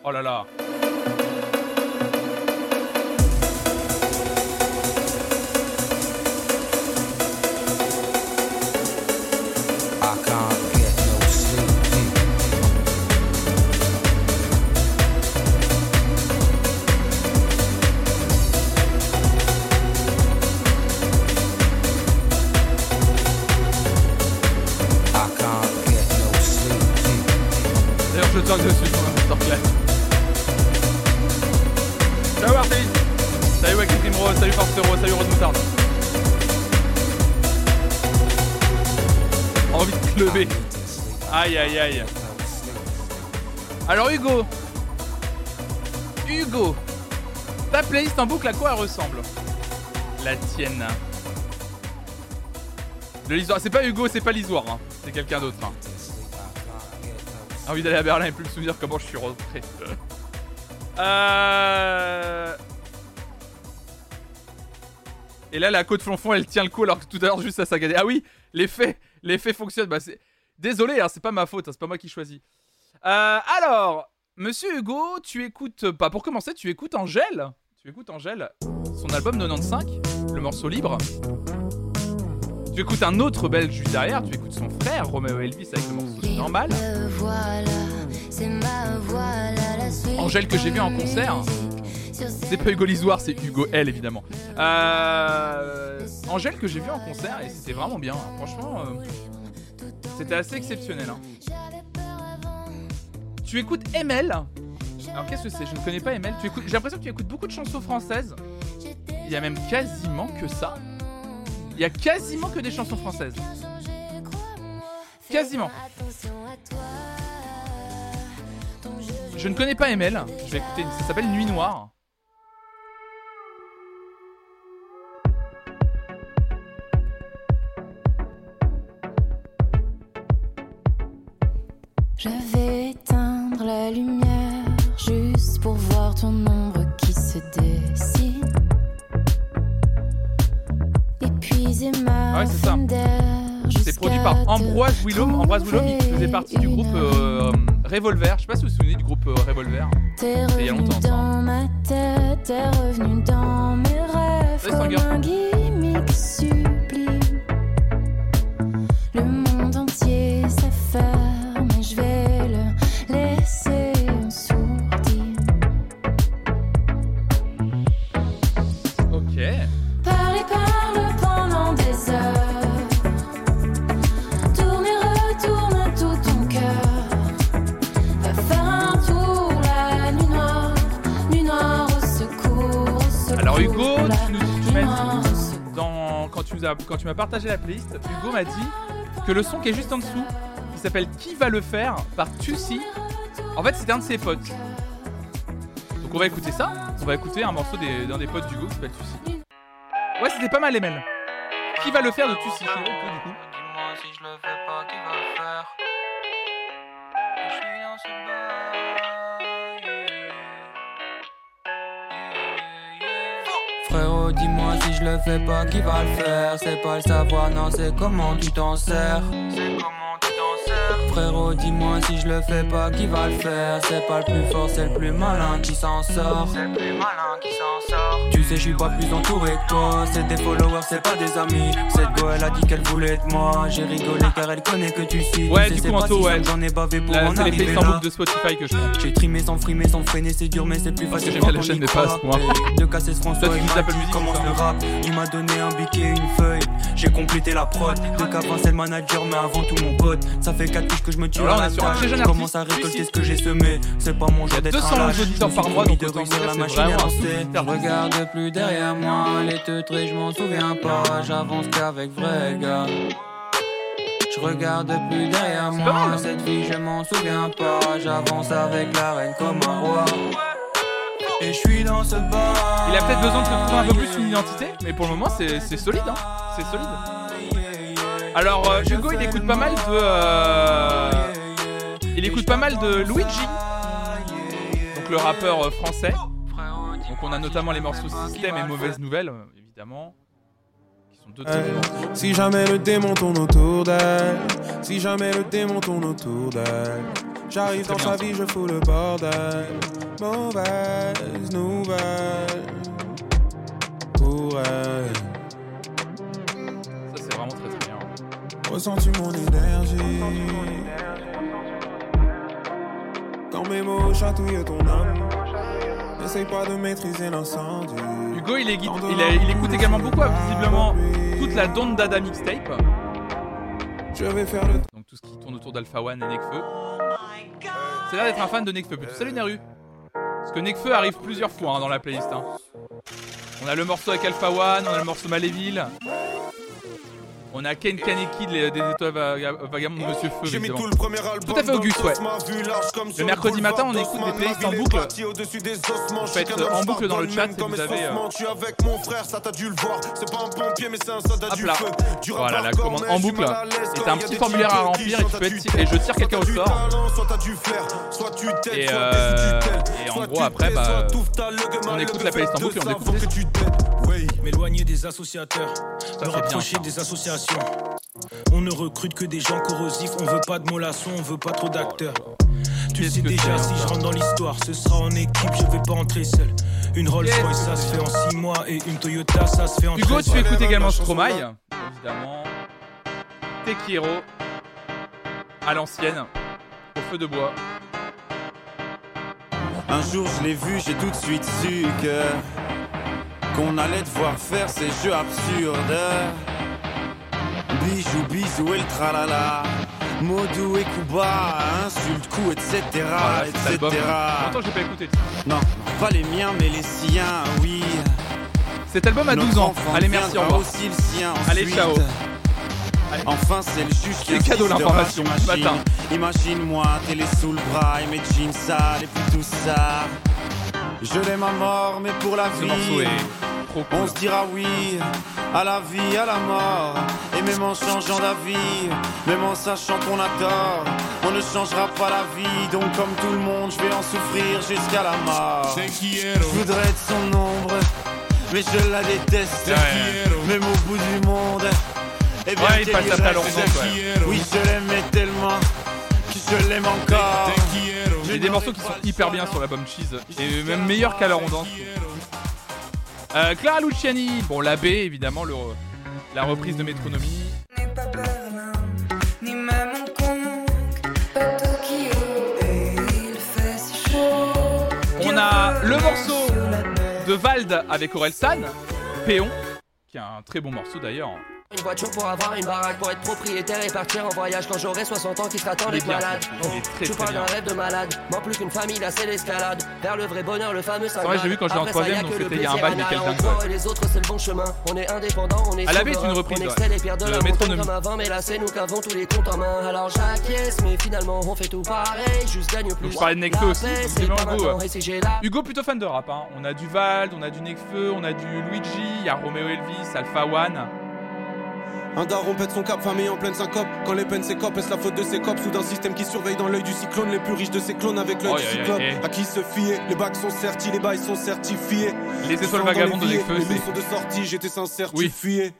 oh là là. Aïe aïe. Alors Hugo. Hugo. Ta playlist en boucle à quoi elle ressemble? La tienne. Le lisoire. C'est pas Hugo, c'est pas l'isoire. hein. C'est quelqu'un d'autre. hein. Envie d'aller à Berlin et plus me souvenir comment je suis rentré. *laughs* euh... Et là, la côte flonfon, elle tient le coup alors que tout à l'heure, juste ça saccadait. Ah oui, l'effet, l'effet fonctionne. Bah, c'est... Désolé, hein, c'est pas ma faute, hein, c'est pas moi qui choisis. Euh, alors, monsieur Hugo, tu écoutes. Pas pour commencer, tu écoutes Angèle. Tu écoutes Angèle, son album 95, le morceau libre. Tu écoutes un autre belge juste derrière, tu écoutes son frère, Roméo Elvis, avec le morceau normal. Angèle que j'ai vu en concert. C'est pas Hugo Lisoire, c'est Hugo L évidemment. Euh, Angèle que j'ai vu en concert et c'était vraiment bien. hein. Franchement, euh, c'était assez exceptionnel. hein. Tu écoutes ML. Alors qu'est-ce que c'est? Je ne connais pas ML. J'ai l'impression que tu écoutes beaucoup de chansons françaises. Il y a même quasiment que ça. Il y a quasiment que des chansons françaises. Quasiment. Je ne connais pas ML. Je vais écouter. Ça s'appelle Nuit Noire. Je vais éteindre la lumière juste pour voir ton ombre qui se dessine. Épuiser ma Ah ouais, c'est ça. C'est produit par Ambroise Willom. Ambroise Willom, il faisait partie du groupe euh, Revolver. Je sais pas si vous vous souvenez du groupe euh, Revolver. T'es il y a longtemps. ça. dans ma tête, t'es revenu dans mes rêves comme un gimmick sublime. Le monde entier s'affaire, nous quand tu m'as partagé la playlist, Hugo m'a dit que le son qui est juste en dessous, qui s'appelle Qui va le faire par Tussi, en fait c'était un de ses potes. Donc on va écouter ça. On va écouter un morceau des- d'un des potes d'Hugo qui s'appelle Tussi. Ouais, c'était pas mal, Emel. Qui va le faire de Tussi C'est du coup? Dis-moi si je le fais pas, qui va le faire? Je suis dans ce bail. Frérot, dis-moi je le fais pas, qui va le faire? C'est pas le savoir, non, c'est comment tu t'en sers. C'est comment tu t'en sers? Frérot, dis-moi si je le fais pas, qui va le faire? C'est pas le plus fort, c'est le plus malin qui s'en sort. C'est le plus malin qui s'en sort. Tu sais, je suis pas plus entouré que toi. C'est des followers, c'est pas des amis. Cette go, elle a dit qu'elle voulait de moi. J'ai rigolé car elle connaît que tu sais. Ouais, Tu du coup, si ouais. J'en ai bavé pour Là, en c'est les en là. boucle de Spotify que je prends. J'ai trimé sans frimer, sans freiner, c'est dur, mais c'est plus facile quand bien la chaîne, y mais pas à croit. ce point. Et De casser ce François, il commence le rap. Il m'a donné un biquet, une feuille. J'ai complété la prod. De Capin, c'est le manager, mais avant tout mon pote. Ça fait 4 piges que je me tue à la Je commence à récolter ce que j'ai semé. C'est pas mon jour d'être 200 un lâche. auditeurs Je par suis mois, donc de autant la machine vraiment regarde plus derrière moi. Les teutrés, je m'en souviens pas. J'avance qu'avec vrai gars. Je regarde plus derrière moi. Cette fille, je m'en souviens pas. J'avance avec la reine comme un roi. Et je suis dans ce bar. Il a peut-être besoin de se trouver un peu plus une identité, mais pour le moment c'est c'est solide, hein. C'est solide. Alors euh, Hugo, il écoute pas mal de, euh, il écoute pas mal de Luigi, donc le rappeur euh, français. Donc on a notamment les morceaux Système et Mauvaise Nouvelle, euh, évidemment, qui sont deux. Si jamais le démon tourne autour d'elle, si jamais le démon tourne autour d'elle, j'arrive dans sa vie, je fous le bordel. Mauvaise nouvelle pour elle. Ça c'est vraiment très très bien. Ressens-tu mon énergie? Quand mes mots chatouillent ton âme, n'essaye pas de maîtriser l'incendie. Hugo, il, est guide- il, a- il écoute également beaucoup, visiblement, toute la Don Dada mixtape. Je vais faire le Donc tout ce qui tourne autour d'Alpha One et Nekfeu. C'est l'air d'être un fan de Nekfeu plutôt. Salut Neru Parce que Nekfeu arrive plusieurs fois hein, dans la playlist. hein. On a le morceau avec Alpha One, on a le morceau Maléville. On a Ken Kaneki des, des étoiles vaga- vagabondes de Monsieur Feu. J'ai mis tout le premier album Tout à fait Auguste, ouais. le mercredi matin, on écoute des playlists en boucle. Vous faites, en boucle dans le chat comme vous avez, euh, Hop là. Voilà, la commande en boucle. l'aise Et t'as un petit formulaire à remplir et tu peux être. Et je tire quelqu'un au sort. Et, euh, et en gros, après, bah, on mal écoute le la playlist en boucle et on. Oui, m'éloigner des associateurs, me bien, rapprocher des associations. On ne recrute que des gens corrosifs, on veut pas de mollassons, on veut pas trop d'acteurs. Tu sais déjà, si je rentre dans l'histoire, ce sera en équipe, je vais pas entrer seul. Une Rolls Royce, ça se fait en 6 mois, et une Toyota, ça se fait en Hugo, 13 tu écoutes mois. également Stromae, évidemment. Tekiero, à l'ancienne, au feu de bois. Un jour je l'ai vu, j'ai tout de suite su que qu'on allait devoir faire ces jeux absurdes. Bijou, bisou et le tralala. Modou et Kuba, insulte, coup, etc. Voilà, etc. Que j'ai pas écouté. Non, non, pas les miens, mais les siens, oui. Cet album a 12 ans. Allez, merci, au revoir. aussi le sien Allez, ciao. Enfin, c'est le juge qui C'est cadeau, l'information. Imagine-moi, télé sous le bras et mes jeans sales et puis tout ça. Je l'aime à mort, mais pour la Ce vie. cool. On se dira oui à la vie, à la mort. Et même en changeant d'avis, même en sachant qu'on a tort, on ne changera pas la vie. Donc, comme tout le monde, je vais en souffrir jusqu'à la mort. Je voudrais être son ombre, mais je la déteste. Même au bout du monde. Et bien Ouais, il passe à. Oui, je l'aimais tellement que je l'aime encore. A des morceaux qui sont hyper bien sur l'album Cheese. Et même meilleurs qu'à la ronde. Euh, Clara Luciani, bon l'abbé évidemment, le, la reprise de Métronomie. On a le morceau de Vald avec Orelsan, Péon, qui est un très bon morceau d'ailleurs. Une voiture pour avoir une baraque, pour être propriétaire et partir en voyage quand j'aurai 60 ans qui sera temps d'être malade. est très, je très parle d'un rêve de malade, moins plus qu'une famille, là c'est l'escalade. Vers le vrai bonheur, le fameux vrai, j'ai vu quand j'étais en Après ça, troisième, donc le c'était il y a un bac, mais anal. quel dingue, On croit ouais. et les autres c'est le bon chemin. On est indépendant, on est À la une reprise, On ouais. excelle les pierres de De la comme avant, mais là c'est nous qui avons tous les comptes en main. Alors j'acquiesce, mais finalement on fait tout pareil, juste gagne plus. Donc je parlais de Nekfeu aussi, Hugo plutôt fan de rap, hein. on a du Vald, on a du Nekfeu, on a du Luigi, il y a Romeo Elvis, Alpha One. Un daron pète son cap, famille en pleine syncope. Quand les peines s'écopent, est-ce la faute de ses copes Sous d'un système qui surveille dans l'œil du cyclone Les plus riches de ses clones avec l'œil Oh, du yeah, yeah, cyclope. yeah. À qui se fier Les bacs sont certis, les bails sont certifiés. Les étoiles de l'évier, Nekfeu, Les leçons de sortie, j'étais sincère, Oui. tu fuyais.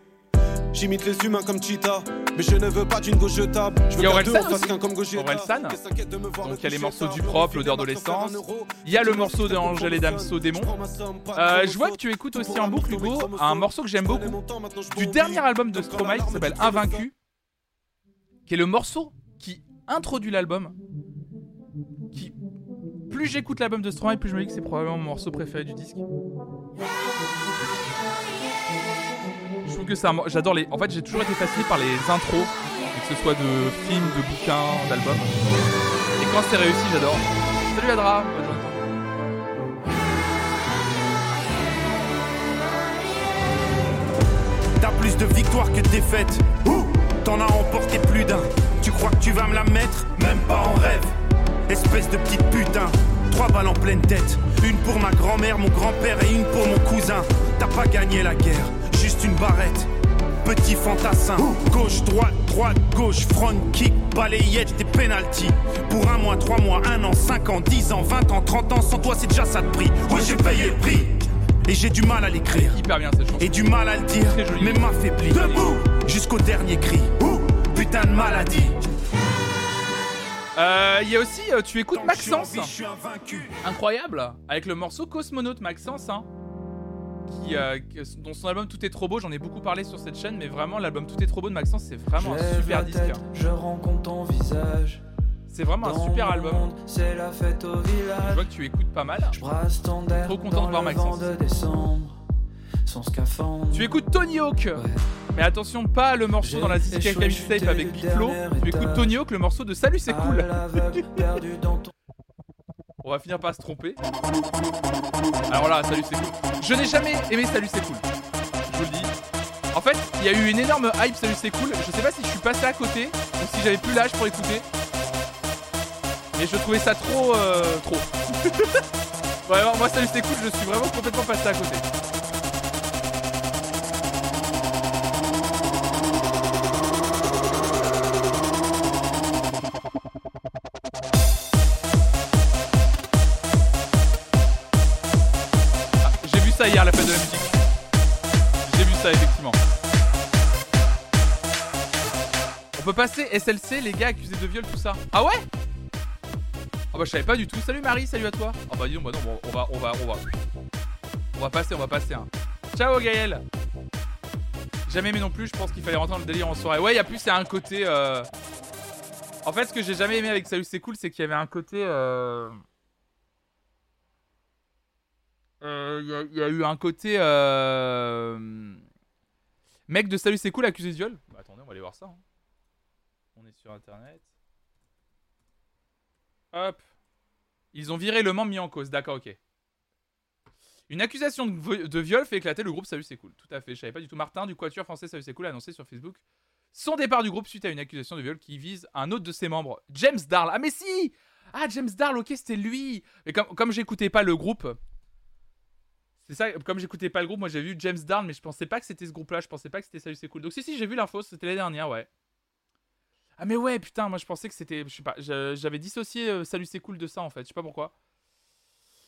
J'imite les humains comme Cheetah, mais je ne veux pas d'une jetable. Je veux faire deux en face qu'un comme Donc il y a les morceaux du propre, l'odeur de l'essence. Il y a le morceau de Angèle et Damso Démon. Euh, je vois que tu écoutes aussi en boucle Hugo. un morceau que j'aime beaucoup. du dernier album de Stromae qui s'appelle Invaincu, qui est le morceau qui introduit l'album. Qui plus j'écoute l'album de Stromae, plus je me dis que c'est probablement mon morceau préféré du disque. Je trouve que c'est un j'adore les en fait, j'ai toujours été fasciné par les intros, que ce soit de films, de bouquins, d'albums. Et quand c'est réussi, j'adore. Salut Adra, bonne journée. T'as plus de victoires que de défaites. Ouh, T'en as remporté plus d'un. Tu crois que tu vas me la mettre? Même pas en rêve. Espèce de petite putain. Trois balles en pleine tête. Une pour ma grand-mère, mon grand-père et une pour mon cousin. T'as pas gagné la guerre, juste une barrette. Petit fantassin, gauche, droite, droite, gauche, front kick, balayette, des penalty. Pour un mois, trois mois, un an, cinq ans, dix ans, vingt ans, trente ans, sans toi c'est déjà ça de prix. Oui, j'ai payé le prix. Et j'ai du mal à l'écrire. Hyper bien cette chanson. Et du mal à le dire, mais m'affaiblit. Debout jusqu'au dernier cri. Ouh, putain de maladie. Euh, Il y a aussi, euh, tu écoutes Maxence. Incroyable Avec le morceau Cosmonaute Maxence, hein, qui, euh, dont son album Tout est trop beau, j'en ai beaucoup parlé sur cette chaîne, mais vraiment l'album Tout est trop beau de Maxence, c'est vraiment un super disque. tête, Je rencontre ton visage. C'est vraiment un super album. monde, C'est la fête au Je vois que tu écoutes pas mal. Je brasse ton air Trop content de voir Maxence. vent de décembre. Son scaphandre. Tu écoutes Tony Hawk Mais attention, pas le morceau dans la Tape avec Big Flo. Tu écoutes. Tony Hawk, le morceau de Salut, c'est cool. *laughs* On va finir par se tromper. Alors là, Salut, c'est cool. Je n'ai jamais aimé Salut, c'est cool. Je vous le dis. En fait, il y a eu une énorme hype, salut c'est cool. Je sais pas si je suis passé à côté ou si j'avais plus l'âge pour écouter. Mais je trouvais ça trop. euh, trop. *laughs* Vraiment, moi, salut c'est cool, je suis vraiment complètement passé à côté. SLC, les gars accusés de viol, tout ça. Ah ouais Ah bah je savais pas du tout. Salut Marie, salut à toi. Ah bah dis donc, bah non, on va, on va, on va. On va passer, on va passer. Hein. Ciao Gaël. Jamais aimé non plus, je pense qu'il fallait dans le délire en soirée. Ouais, y a plus, c'est un côté... euh, En fait, ce que j'ai jamais aimé avec Salut c'est cool, c'est qu'il y avait un côté... euh, euh, Il il y a eu un côté... euh, Mec de Salut c'est cool accusé de viol. Bah, attendez, on va aller voir ça. hein. Sur internet. Hop. Ils ont viré le membre mis en cause. D'accord, ok. Une accusation de, viol fait éclater le groupe Salut c'est cool. Tout à fait. Je savais pas du tout. Martin du Quatuor français Salut c'est cool annoncé sur Facebook son départ du groupe suite à une accusation de viol qui vise un autre de ses membres, James Darl. Ah mais si Ah James Darl, ok, c'était lui. Mais comme, comme j'écoutais pas le groupe, c'est ça. Comme j'écoutais pas le groupe, moi j'ai vu James Darl, mais je pensais pas que c'était ce groupe-là. Je pensais pas que c'était Salut c'est cool. Donc si si, j'ai vu l'info. C'était l'année dernière, ouais. Ah mais ouais, putain, moi je pensais que c'était, je sais pas, j'avais dissocié euh, Salut c'est cool de ça en fait, je sais pas pourquoi.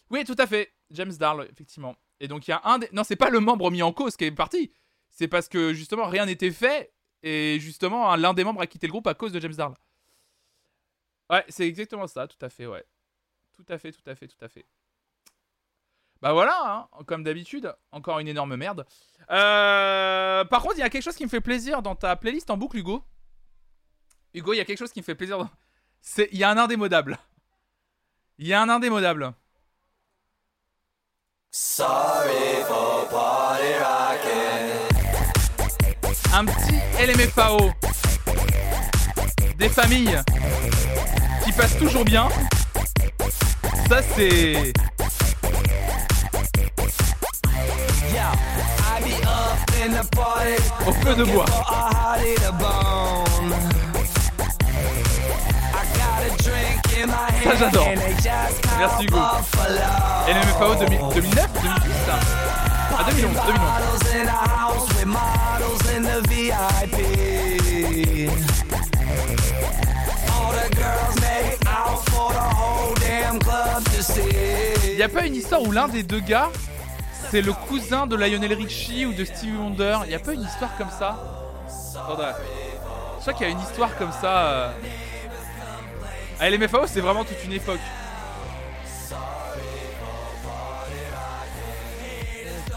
Oui, tout à fait, James Darl, effectivement. Et donc il y a un des... Non, c'est pas le membre mis en cause qui est parti, c'est parce que justement rien n'était fait, et justement un- l'un des membres a quitté le groupe à cause de James Darl. Ouais, c'est exactement ça, tout à fait, ouais. Tout à fait, tout à fait, tout à fait. Bah voilà, hein, comme d'habitude, encore une énorme merde. Euh, Par contre, il y a quelque chose qui me fait plaisir dans ta playlist en boucle, Hugo. Hugo, il y a quelque chose qui me fait plaisir. C'est, il y a un indémodable. Il y a un indémodable. Sorry for party. Un petit LMFAO. Des familles qui passent toujours bien. Ça, c'est. Au feu de bois. Ça, j'adore. Merci, Hugo. Buffalo. LMFAO 2000 2009 2010 ça Ah, 2011, 2011. Models in the house with models in the VIP. All the girls make out for the whole damn club to see. Y a pas une histoire où l'un des deux gars, c'est le cousin de Lionel Richie ou de Stevie Wonder? Y a pas une histoire comme ça? Crois qu'il y a une histoire comme ça. Ah, LMFAO, c'est vraiment toute une époque.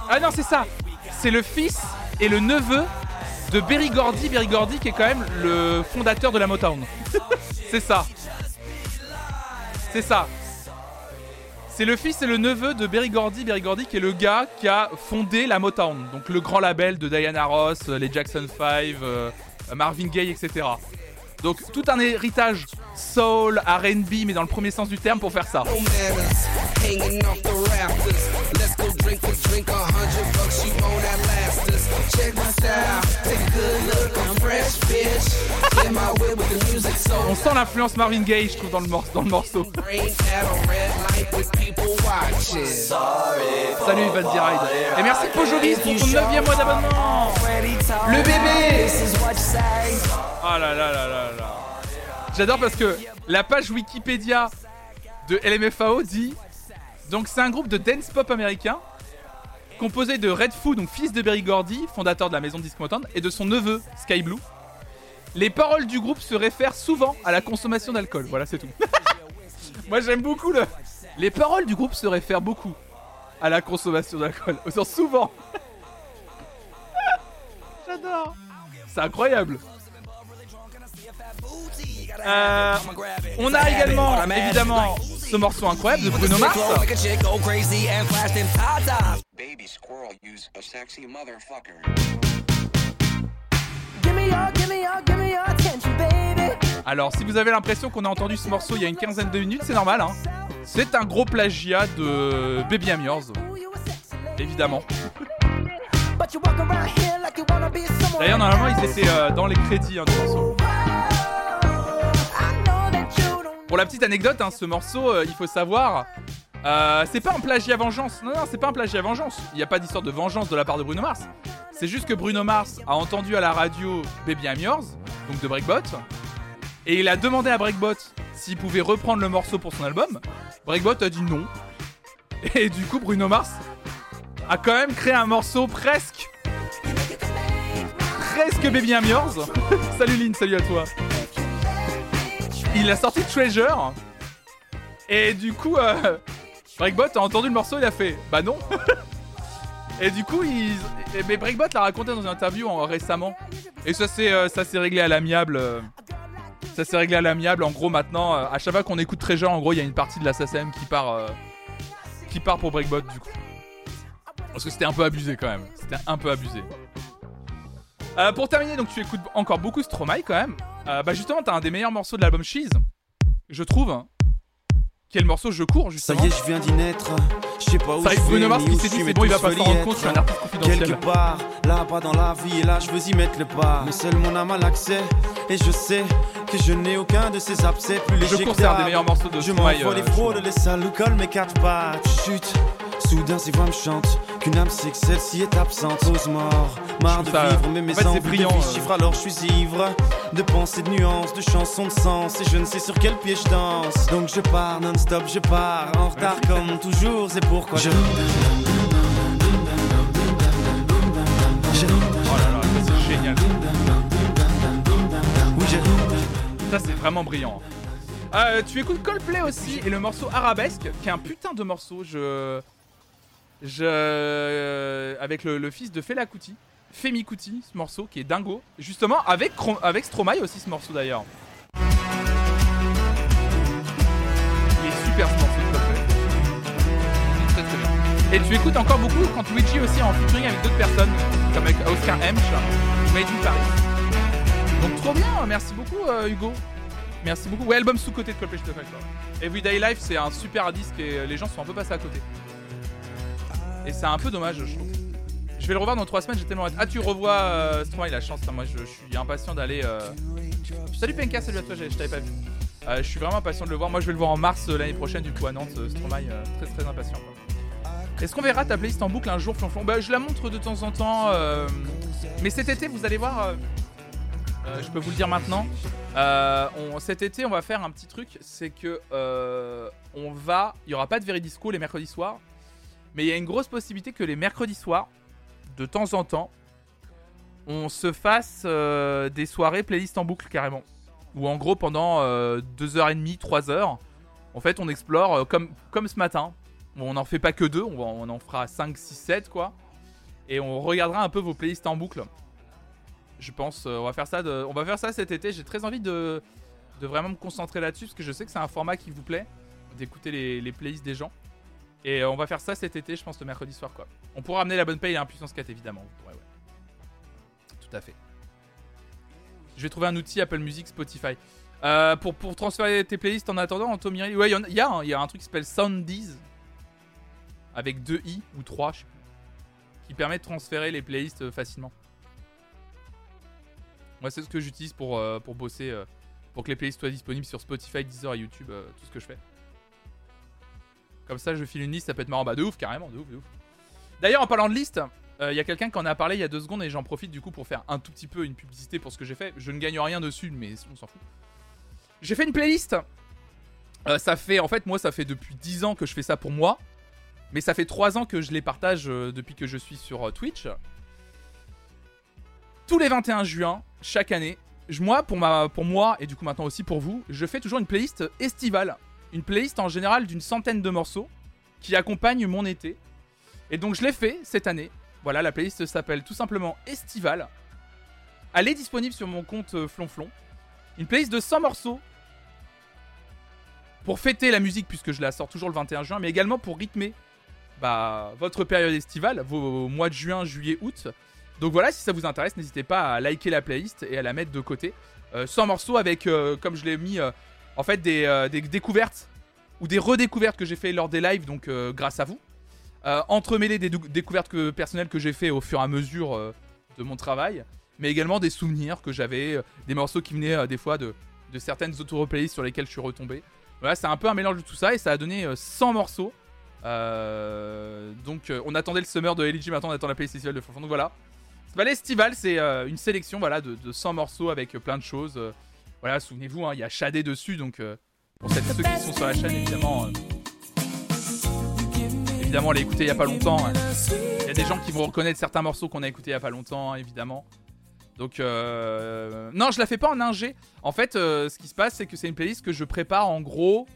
Ah non, c'est ça. C'est le fils et le neveu de Berry Gordy. Berry Gordy qui est quand même le fondateur de la Motown. *laughs* c'est ça. C'est ça. C'est le fils et le neveu de Berry Gordy. Berry Gordy qui est le gars qui a fondé la Motown. Donc le grand label de Diana Ross, euh, les Jackson 5, euh, Marvin Gaye, etc. Donc tout un héritage soul, R&B, mais dans le premier sens du terme pour faire ça. Drink a drink, a hundred bucks, you won't outlast us. Check my style, take a good look, I'm fresh, bitch. In my way with the music so On sent l'influence Marvin Gaye, je trouve, dans le, mor- dans le morceau. Salut Van Ride. Et merci Pojobis pour ton 9 mois d'abonnement. Le bébé Ah là là là là là. J'adore parce que la page Wikipédia de LMFAO dit donc c'est un groupe de dance pop américain composé de Red Foo, donc fils de Berry Gordy, fondateur de la maison disque Motown, et de son neveu Sky Blue. Les paroles du groupe se réfèrent souvent à la consommation d'alcool. Voilà, c'est tout. *laughs* Moi j'aime beaucoup le. Les paroles du groupe se réfèrent beaucoup à la consommation d'alcool. Au sens souvent. *laughs* J'adore. C'est incroyable. Euh, on a également, évidemment, ce morceau incroyable de Bruno Mars. Alors, si vous avez l'impression qu'on a entendu ce morceau il y a une quinzaine de minutes, c'est normal. Hein. C'est un gros plagiat de Baby I'm Yours. Évidemment. D'ailleurs, normalement, ils étaient euh, dans les crédits hein, du morceau. Pour la petite anecdote, hein, ce morceau, euh, il faut savoir, euh, c'est pas un plagiat vengeance. Non, non, c'est pas un plagiat vengeance. Il n'y a pas d'histoire de vengeance de la part de Bruno Mars. C'est juste que Bruno Mars a entendu à la radio Baby I'm Yours, donc de Breakbot, et il a demandé à Breakbot s'il pouvait reprendre le morceau pour son album. Breakbot a dit non. Et du coup, Bruno Mars a quand même créé un morceau presque. Presque Baby I'm Yours. *laughs* salut Lynn, salut à toi. Il a sorti Treasure. Et du coup, euh, Breakbot a entendu le morceau, il a fait Bah non. *laughs* et du coup, il. Mais Breakbot l'a raconté dans une interview en- récemment. Et ça s'est euh, réglé à l'amiable. euh, Ça s'est réglé à l'amiable. En gros, maintenant, euh, à chaque fois qu'on écoute Treasure, en gros, il y a une partie de la SACM qui part, qui part pour Breakbot, du coup. Parce que c'était un peu abusé quand même. C'était un peu abusé. Euh, pour terminer, donc tu écoutes encore beaucoup Stromae quand même. Euh, bah justement, t'as un des meilleurs morceaux de l'album Cheese, je trouve. le morceau Je cours Ça justement. y est, je viens d'y naître. Je sais pas où Ça y est, je Bruno Mars qui s'est je dit, c'est mais bon, il va pas s'en y rendre compte, je suis un artiste confidentiel. Quelque part, là-bas dans la vie, et là je veux y mettre le pas. Mais seul mon âme a l'accès, et je sais que je n'ai aucun de ces abcès plus léger cours, que c'est un des meilleurs morceaux de Je Stromae, euh, les fraudes, les salles mes quatre pattes. Chute, soudain ces voix me chantent qu'une âme sait que celle-ci est absente. Pause mort, marre de ça- vivre, mais mes c'est envies brillant, de vie euh. chiffres, alors je suis ivre de pensées, de nuances, de chansons, de sens, et je ne sais sur quel pied je danse. Donc je pars non-stop, je pars en retard comme toujours, c'est pourquoi je. Oh là là, c'est génial. Oui, je. Ça c'est vraiment brillant. Euh, tu écoutes Coldplay aussi et le morceau Arabesque, qui est un putain de morceau. Je, je, euh, avec le, fils de Fela Kuti, Femi Kuti, ce morceau qui est dingo. Justement avec avec Stromae aussi ce morceau d'ailleurs. Il est super ce morceau Coldplay. Très très bien. Et tu écoutes encore beaucoup quand Luigi aussi en featuring avec d'autres personnes, comme avec Oscar Hemsch, Made in Paris. Donc trop bien, merci beaucoup euh, Hugo. Merci beaucoup. Ouais, album sous-côté de Coldplay, je te fais. Everyday Life, c'est un super disque et les gens sont un peu passés à côté. Et c'est un peu dommage, je trouve. Je vais le revoir dans 3 semaines, j'ai tellement hâte. Ah, tu revois euh, Stromae, la chance. hein, moi, je, suis impatient d'aller. euh, Salut Penka, salut à toi, je t'avais pas vu. Euh, je suis vraiment impatient de le voir. Moi, je vais le voir en mars euh, l'année prochaine, du coup, à Nantes. euh, Stromae, très très impatient. Est-ce qu'on verra ta playlist en boucle un jour, Flonflon? Bah, je la montre de temps en temps. Mais cet été, vous allez voir. je peux vous le dire maintenant. Cet été, on va faire un petit truc, c'est que on va, il y aura pas de Veridisco les mercredis soirs, mais il y a une grosse possibilité que les mercredis soirs, de temps en temps, on se fasse euh, des soirées playlist en boucle carrément, ou en gros pendant 2h30, 3h, en fait, on explore euh, comme ce matin. On n'en fait pas que deux, on, en fera 5, 6, 7 quoi, et on regardera un peu vos playlists en boucle. Je pense, euh, on va faire ça, cet été. J'ai très envie de, vraiment me concentrer là-dessus parce que je sais que c'est un format qui vous plaît, d'écouter les playlists des gens. Et euh, on va faire ça cet été, je pense, le mercredi soir quoi. On pourra amener la bonne paye et un puissance 4 évidemment. Ouais, ouais. Tout à fait. Je vais trouver un outil Apple Music, Spotify. Euh, pour, pour transférer tes playlists en attendant, Anthony, ouais, il y, y il y a un truc qui s'appelle Soundees avec deux i ou trois, je sais plus, qui permet de transférer les playlists euh, facilement. Moi, c'est ce que j'utilise pour, pour bosser, pour que les playlists soient disponibles sur Spotify, Deezer et YouTube, tout ce que je fais. Comme ça, je file une liste, ça peut être marrant. Bah, de ouf, carrément, de ouf, de ouf. D'ailleurs, en parlant de liste, il y a quelqu'un qui en a parlé il y a deux secondes et j'en profite du coup pour faire un tout petit peu une publicité pour ce que j'ai fait. Je ne gagne rien dessus, mais on s'en fout. J'ai fait une playlist. Euh, ça fait, en fait, moi, ça fait depuis 10 ans que je fais ça pour moi. Mais ça fait 3 ans que je les partage euh, depuis que je suis sur euh, Twitch. Tous les 21 juin, chaque année, moi, pour, pour moi, et du coup maintenant aussi pour vous, je fais toujours une playlist estivale. Une playlist en général d'une centaine de morceaux qui accompagne mon été. Et donc je l'ai fait cette année. Voilà, la playlist s'appelle tout simplement Estival. Elle est disponible sur mon compte euh, Flonflon. Une playlist de 100 morceaux pour fêter la musique puisque je la sors toujours le 21 juin, mais également pour rythmer bah, votre période estivale, vos mois de juin, juillet, août. Donc voilà, si ça vous intéresse, n'hésitez pas à liker la playlist et à la mettre de côté. Euh, 100 morceaux avec, euh, comme je l'ai mis, euh, en fait des, euh, des découvertes ou des redécouvertes que j'ai fait lors des lives, donc euh, grâce à vous. Euh, entremêler des découvertes personnelles que j'ai fait au fur et à mesure euh, de mon travail. mais également des souvenirs que j'avais, des morceaux qui venaient des fois de, certaines auto-replaylists sur lesquelles je suis retombé. Voilà, c'est un peu un mélange de tout ça et ça a donné euh, 100 morceaux. Donc on attendait le summer de LG, maintenant on attend la playlist de Fanfan. Donc voilà. C'est pas l'estival, c'est une sélection voilà, de, de 100 morceaux avec plein de choses. Voilà, souvenez-vous, hein, il y a Shadé dessus, donc euh, pour ceux qui sont sur la chaîne, évidemment. euh, évidemment, on l'a écouté il y a pas longtemps. hein. Il y a des gens qui vont reconnaître certains morceaux qu'on a écoutés il y a pas longtemps, évidemment. Donc, euh, non, je la fais pas en ingé. En fait, ce qui se passe, c'est que c'est une playlist que je prépare en gros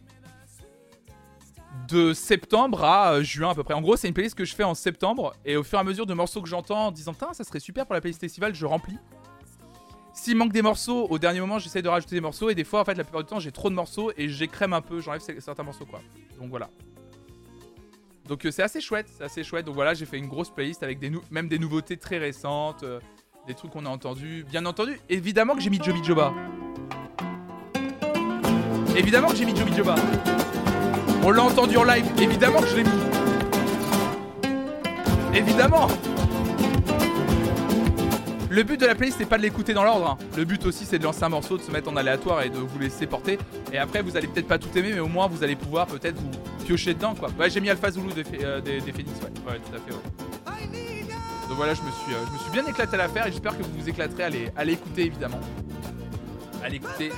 de septembre à juin à peu près. En gros, c'est une playlist que je fais en septembre et au fur et à mesure de morceaux que j'entends en disant, ça serait super pour la playlist festival, je remplis. S'il manque des morceaux, au dernier moment, j'essaie de rajouter des morceaux et des fois, en fait, la plupart du temps, j'ai trop de morceaux et j'écrème un peu, j'enlève certains morceaux quoi. Donc voilà. Donc euh, c'est assez chouette, c'est assez chouette. Donc voilà, j'ai fait une grosse playlist avec des même des nouveautés très récentes, euh, des trucs qu'on a entendus. Bien entendu, évidemment que j'ai mis Joby Joba. Évidemment que j'ai mis Joby Joba. On l'a entendu en live, évidemment que je l'ai mis. Évidemment. Le but de la playlist c'est pas de l'écouter dans l'ordre. hein. Le but aussi c'est de lancer un morceau, de se mettre en aléatoire et de vous laisser porter. Et après vous allez peut-être pas tout aimer, mais au moins vous allez pouvoir peut-être vous piocher dedans quoi. Ouais j'ai mis Alpha Zulu des, euh, Phoenix, ouais. Ouais tout à fait ouais. Donc voilà je me suis, euh, je me suis bien éclaté à la faire et j'espère que vous vous éclaterez à l'écouter évidemment. À l'écouter.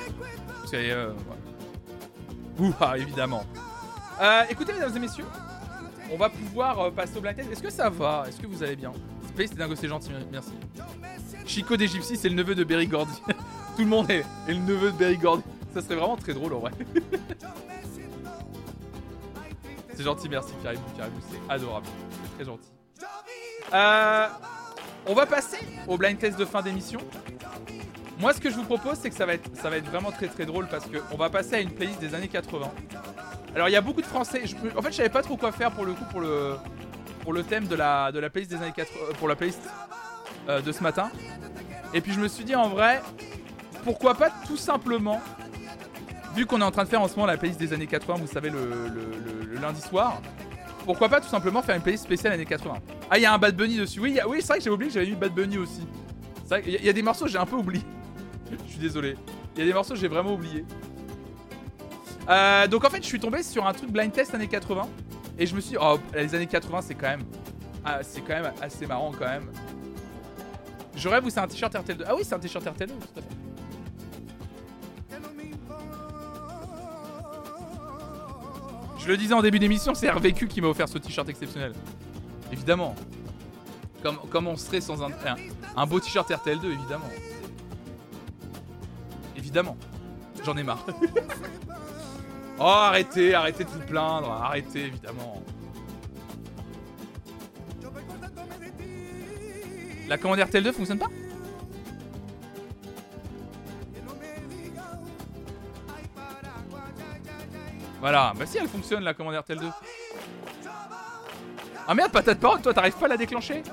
Parce que euh, ouais. Ouh, ah, évidemment. Euh, écoutez mesdames et messieurs, on va pouvoir euh, passer au blind test. Est-ce que ça va? Est-ce que vous allez bien? Space, c'est dingue, c'est gentil, merci. Chico des Gypsies, c'est le neveu de Berry Gordy. *laughs* Tout le monde est, le neveu de Berry Gordy. Ça serait vraiment très drôle en vrai. *laughs* c'est gentil, merci Caribou, c'est adorable. Très gentil. Euh, on va passer au blind test de fin d'émission. Moi, ce que je vous propose, c'est que ça va être, ça va être vraiment très très drôle parce qu'on va passer à une playlist des années 80. Alors, il y a beaucoup de Français. en fait, je savais pas trop quoi faire pour le coup pour le pour le thème de la de la playlist des années 80 euh, pour la playlist euh, de ce matin. Et puis je me suis dit en vrai, pourquoi pas tout simplement, vu qu'on est en train de faire en ce moment la playlist des années 80, vous savez le, le- lundi soir, pourquoi pas tout simplement faire une playlist spéciale années 80. Ah, il y a un Bad Bunny dessus. Oui, oui, c'est vrai que j'avais oublié que j'avais mis Bad Bunny aussi. C'est vrai y a des morceaux que j'ai un peu oublié. *laughs* je suis désolé. Il y a des morceaux que j'ai vraiment oublié. Euh, donc en fait, je suis tombé sur un truc blind test années 80 et je me suis dit, oh, les années 80, c'est quand même, ah, c'est quand même assez marrant quand même. Je rêve où c'est un t-shirt RTL2. Ah oui, c'est un t-shirt RTL2, tout à fait. Je le disais en début d'émission, c'est RVQ qui m'a offert ce t-shirt exceptionnel. Évidemment. Comme, comme on serait sans un, un, un beau t-shirt RTL2, évidemment. Évidemment. J'en ai marre. *laughs* oh, arrêtez, arrêtez de vous plaindre. Arrêtez, évidemment. La commande RTL2 fonctionne pas? Voilà, bah si elle fonctionne la commande RTL2. Ah merde, patate parole, toi t'arrives pas à la déclencher?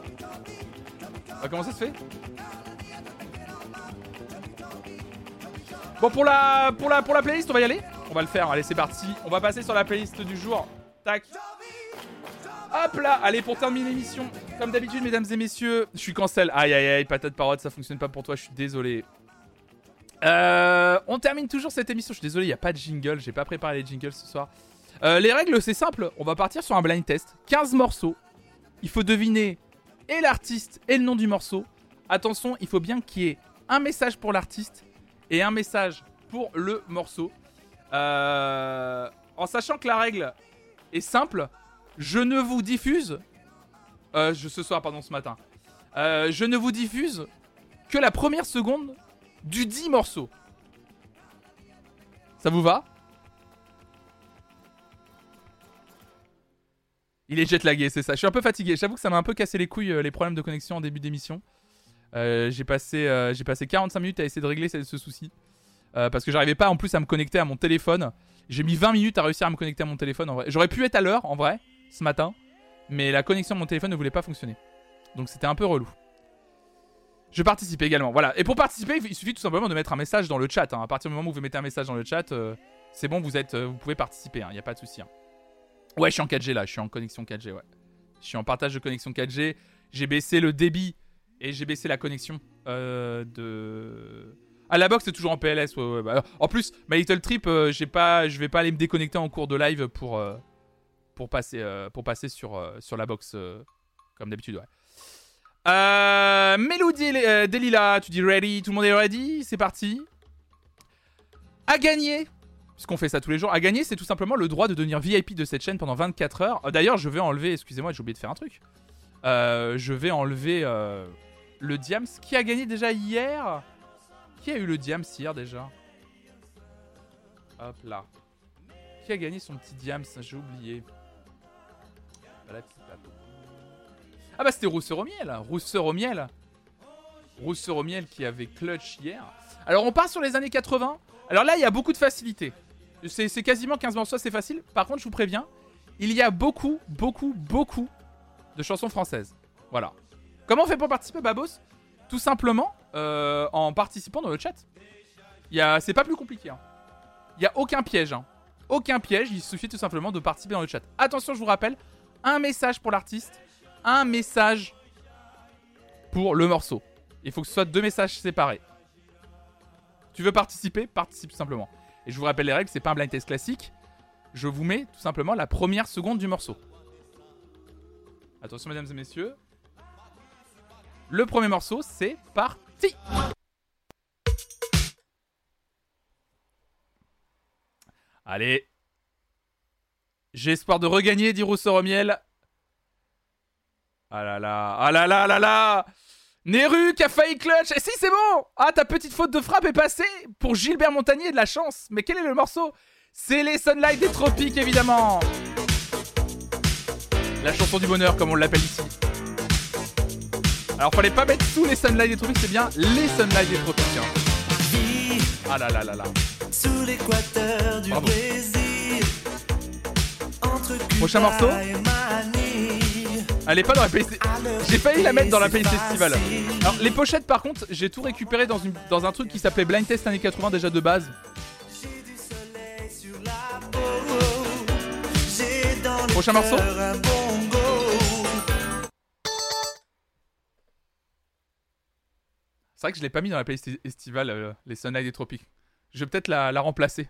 Bah comment ça se fait? Bon pour la pour la pour la playlist, on va y aller? On va le faire, allez c'est parti. On va passer sur la playlist du jour. Tac. Hop là, allez pour terminer l'émission, comme d'habitude mesdames et messieurs, je suis cancel. Aïe aïe aïe, patate parole, ça fonctionne pas pour toi, je suis désolé. Euh, on termine toujours cette émission. Je suis désolé, il n'y a pas de jingle. J'ai pas préparé les jingles ce soir. Euh, les règles, c'est simple. On va partir sur un blind test. 15 morceaux. Il faut deviner et l'artiste et le nom du morceau. Attention, il faut bien qu'il y ait un message pour l'artiste et un message pour le morceau. Euh, en sachant que la règle est simple, je ne vous diffuse. euh, je, ce soir, pardon, ce matin. Euh, je ne vous diffuse que la première seconde du 10 morceaux. Ça vous va? Il est jet lagué, c'est ça. Je suis un peu fatigué. J'avoue que ça m'a un peu cassé les couilles les problèmes de connexion en début d'émission. J'ai passé, passé 45 minutes à essayer de régler ce souci. Euh, parce que j'arrivais pas en plus à me connecter à mon téléphone. J'ai mis 20 minutes à réussir à me connecter à mon téléphone en vrai. J'aurais pu être à l'heure en vrai, ce matin. Mais la connexion de mon téléphone ne voulait pas fonctionner. Donc c'était un peu relou. Je participe également. Voilà. Et pour participer, il suffit tout simplement de mettre un message dans le chat. hein. À partir du moment où vous mettez un message dans le chat, euh, c'est bon, vous êtes, euh, vous pouvez participer. Il n'y a pas de souci. hein. Ouais, je suis en 4G là. Je suis en connexion 4G. Ouais. Je suis en partage de connexion 4G. J'ai baissé le débit et j'ai baissé la connexion de. Ah, la box c'est toujours en PLS. bah, en plus, My Little Trip, euh, j'ai pas, je vais pas aller me déconnecter en cours de live pour euh, pour passer euh, pour passer sur euh, sur la box euh, comme d'habitude. Ouais. Mélodie Delila, tu dis ready, tout le monde est ready, c'est parti. À gagner, puisqu'on fait ça tous les jours, à gagner, c'est tout simplement le droit de devenir VIP de cette chaîne pendant 24 heures. D'ailleurs, je vais enlever, excusez-moi, j'ai oublié de faire un truc. Je vais enlever le Diams. Qui a gagné déjà hier Qui a eu le Diams hier déjà Hop là. Qui a gagné son petit Diams J'ai oublié. Ah bah c'était Rousseur au miel Rousseur au miel Rousseur au miel qui avait clutch hier. Alors on part sur les années 80. Alors là il y a beaucoup de facilité. C'est c'est quasiment 15 morceaux, c'est facile. Par contre je vous préviens, il y a beaucoup, beaucoup, beaucoup de chansons françaises. Voilà. Comment on fait pour participer Babos? Tout simplement euh, en participant dans le chat. C'est pas plus compliqué. hein. Il n'y a aucun piège. hein. Aucun piège, il suffit tout simplement de participer dans le chat. Attention, je vous rappelle, un message pour l'artiste, un message pour le morceau. Il faut que ce soit deux messages séparés. Tu veux participer Participe tout simplement. Et je vous rappelle les règles, c'est pas un blind test classique. Je vous mets tout simplement la première seconde du morceau. Attention mesdames et messieurs. Le premier morceau, c'est parti. Allez. J'ai espoir de regagner, dit Rousseau Romiel. Ah là là, ah là là là là. Neru qui a failli clutch. Et si, c'est bon. Ah, ta petite faute de frappe est passée Pour Gilbert Montagnier, de la chance. Mais quel est le morceau? C'est les Sunlight des Tropiques, évidemment. La chanson du bonheur, comme on l'appelle ici. Alors, fallait pas mettre tous les Sunlight des Tropiques, c'est bien les Sunlight des Tropiques. hein. Ah là là là là. Sous l'équateur du. Brésil. Entre Prochain morceau. Elle est pas dans la playlist. J'ai failli la mettre dans la playlist festival. Alors les pochettes par contre, j'ai tout récupéré dans, une, dans un truc qui s'appelait Blind Test années 80 déjà de base. J'ai dans le Prochain morceau C'est vrai que je l'ai pas mis dans la playlist estivale, euh, les Sunlight des Tropiques. Je vais peut-être la, la remplacer.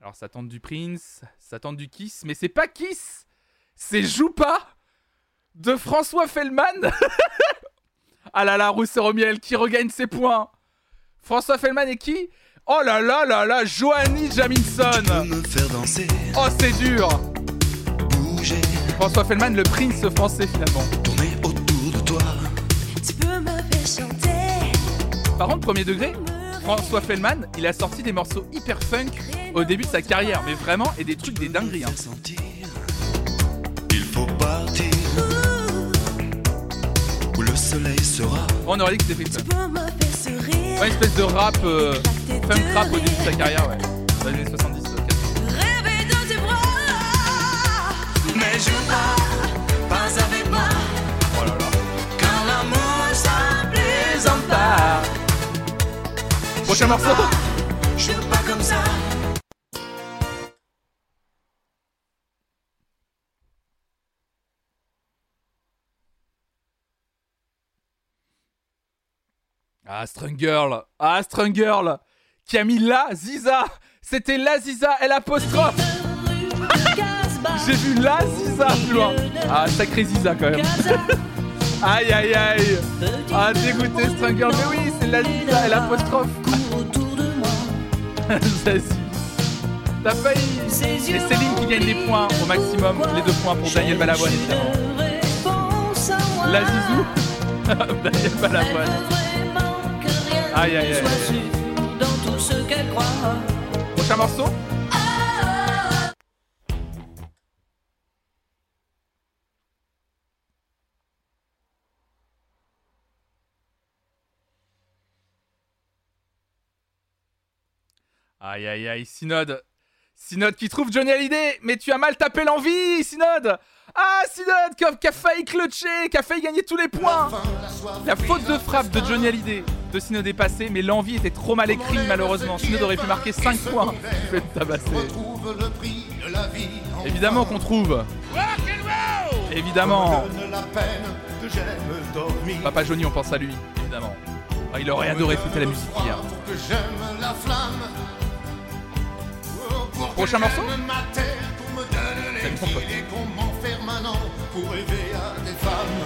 Alors ça tente du Prince, ça tente du Kiss, mais c'est pas Kiss C'est Joupa de François Fellman *laughs* Ah là là, Rousseur au miel qui regagne ses points? François Fellman et qui? Oh là là là là, Joanny Jaminson me faire danser. Oh c'est dur François Fellman, le Prince français finalement. Tourner autour. Tu peux me faire chanter. Par contre, premier degré, François Fellman, il a sorti des morceaux hyper funk au début de sa carrière, mais vraiment, et des trucs des dingueries. hein. Il faut partir. Où le soleil sera. On aurait dit que c'était Freestyle. Tu peux me faire sourire. Ouais, une espèce de rap, euh, funk rap au début de sa carrière, ouais. Dans les années 70. euh, 80. Rêver dans tes bras. Mais joue pas, pas avec moi. Ça plaisante pas. Prochain morceau. Joue pas comme ça. Ah, Strung Girl Ah, Strung Girl Qui a mis la Ziza. C'était la Ziza, elle apostrophe J'ai vu la Ziza plus loin Ah, sacré Ziza quand même Aïe aïe aïe. Ah, dégoûté Strung Girl Mais oui, c'est la Ziza, elle apostrophe Vas-y T'as failli. Et Céline qui gagne les points au maximum, les deux points pour Daniel Balavoine évidemment. La Zizou. *laughs* Daniel Balavoine. Aïe aïe aïe. Prochain morceau? Aïe aïe aïe, Synode. Synode qui trouve Johnny Hallyday, mais tu as mal tapé l'envie, Synode. Ah, Synode qui a, qui a failli clutcher, qui a failli gagner tous les points. La faute de frappe de Johnny Hallyday de Synode est passée, mais l'envie était trop mal écrite malheureusement. Synode aurait pu marquer 5 points. Je vais te tabasser. Évidemment qu'on trouve. Évidemment. Papa Johnny, on pense à lui, évidemment. Ah, il aurait adoré écouter la musique hier. Prochain morceau C'est les bon, pote. pieds et qu'on m'enferme maintenant pour rêver à des femmes.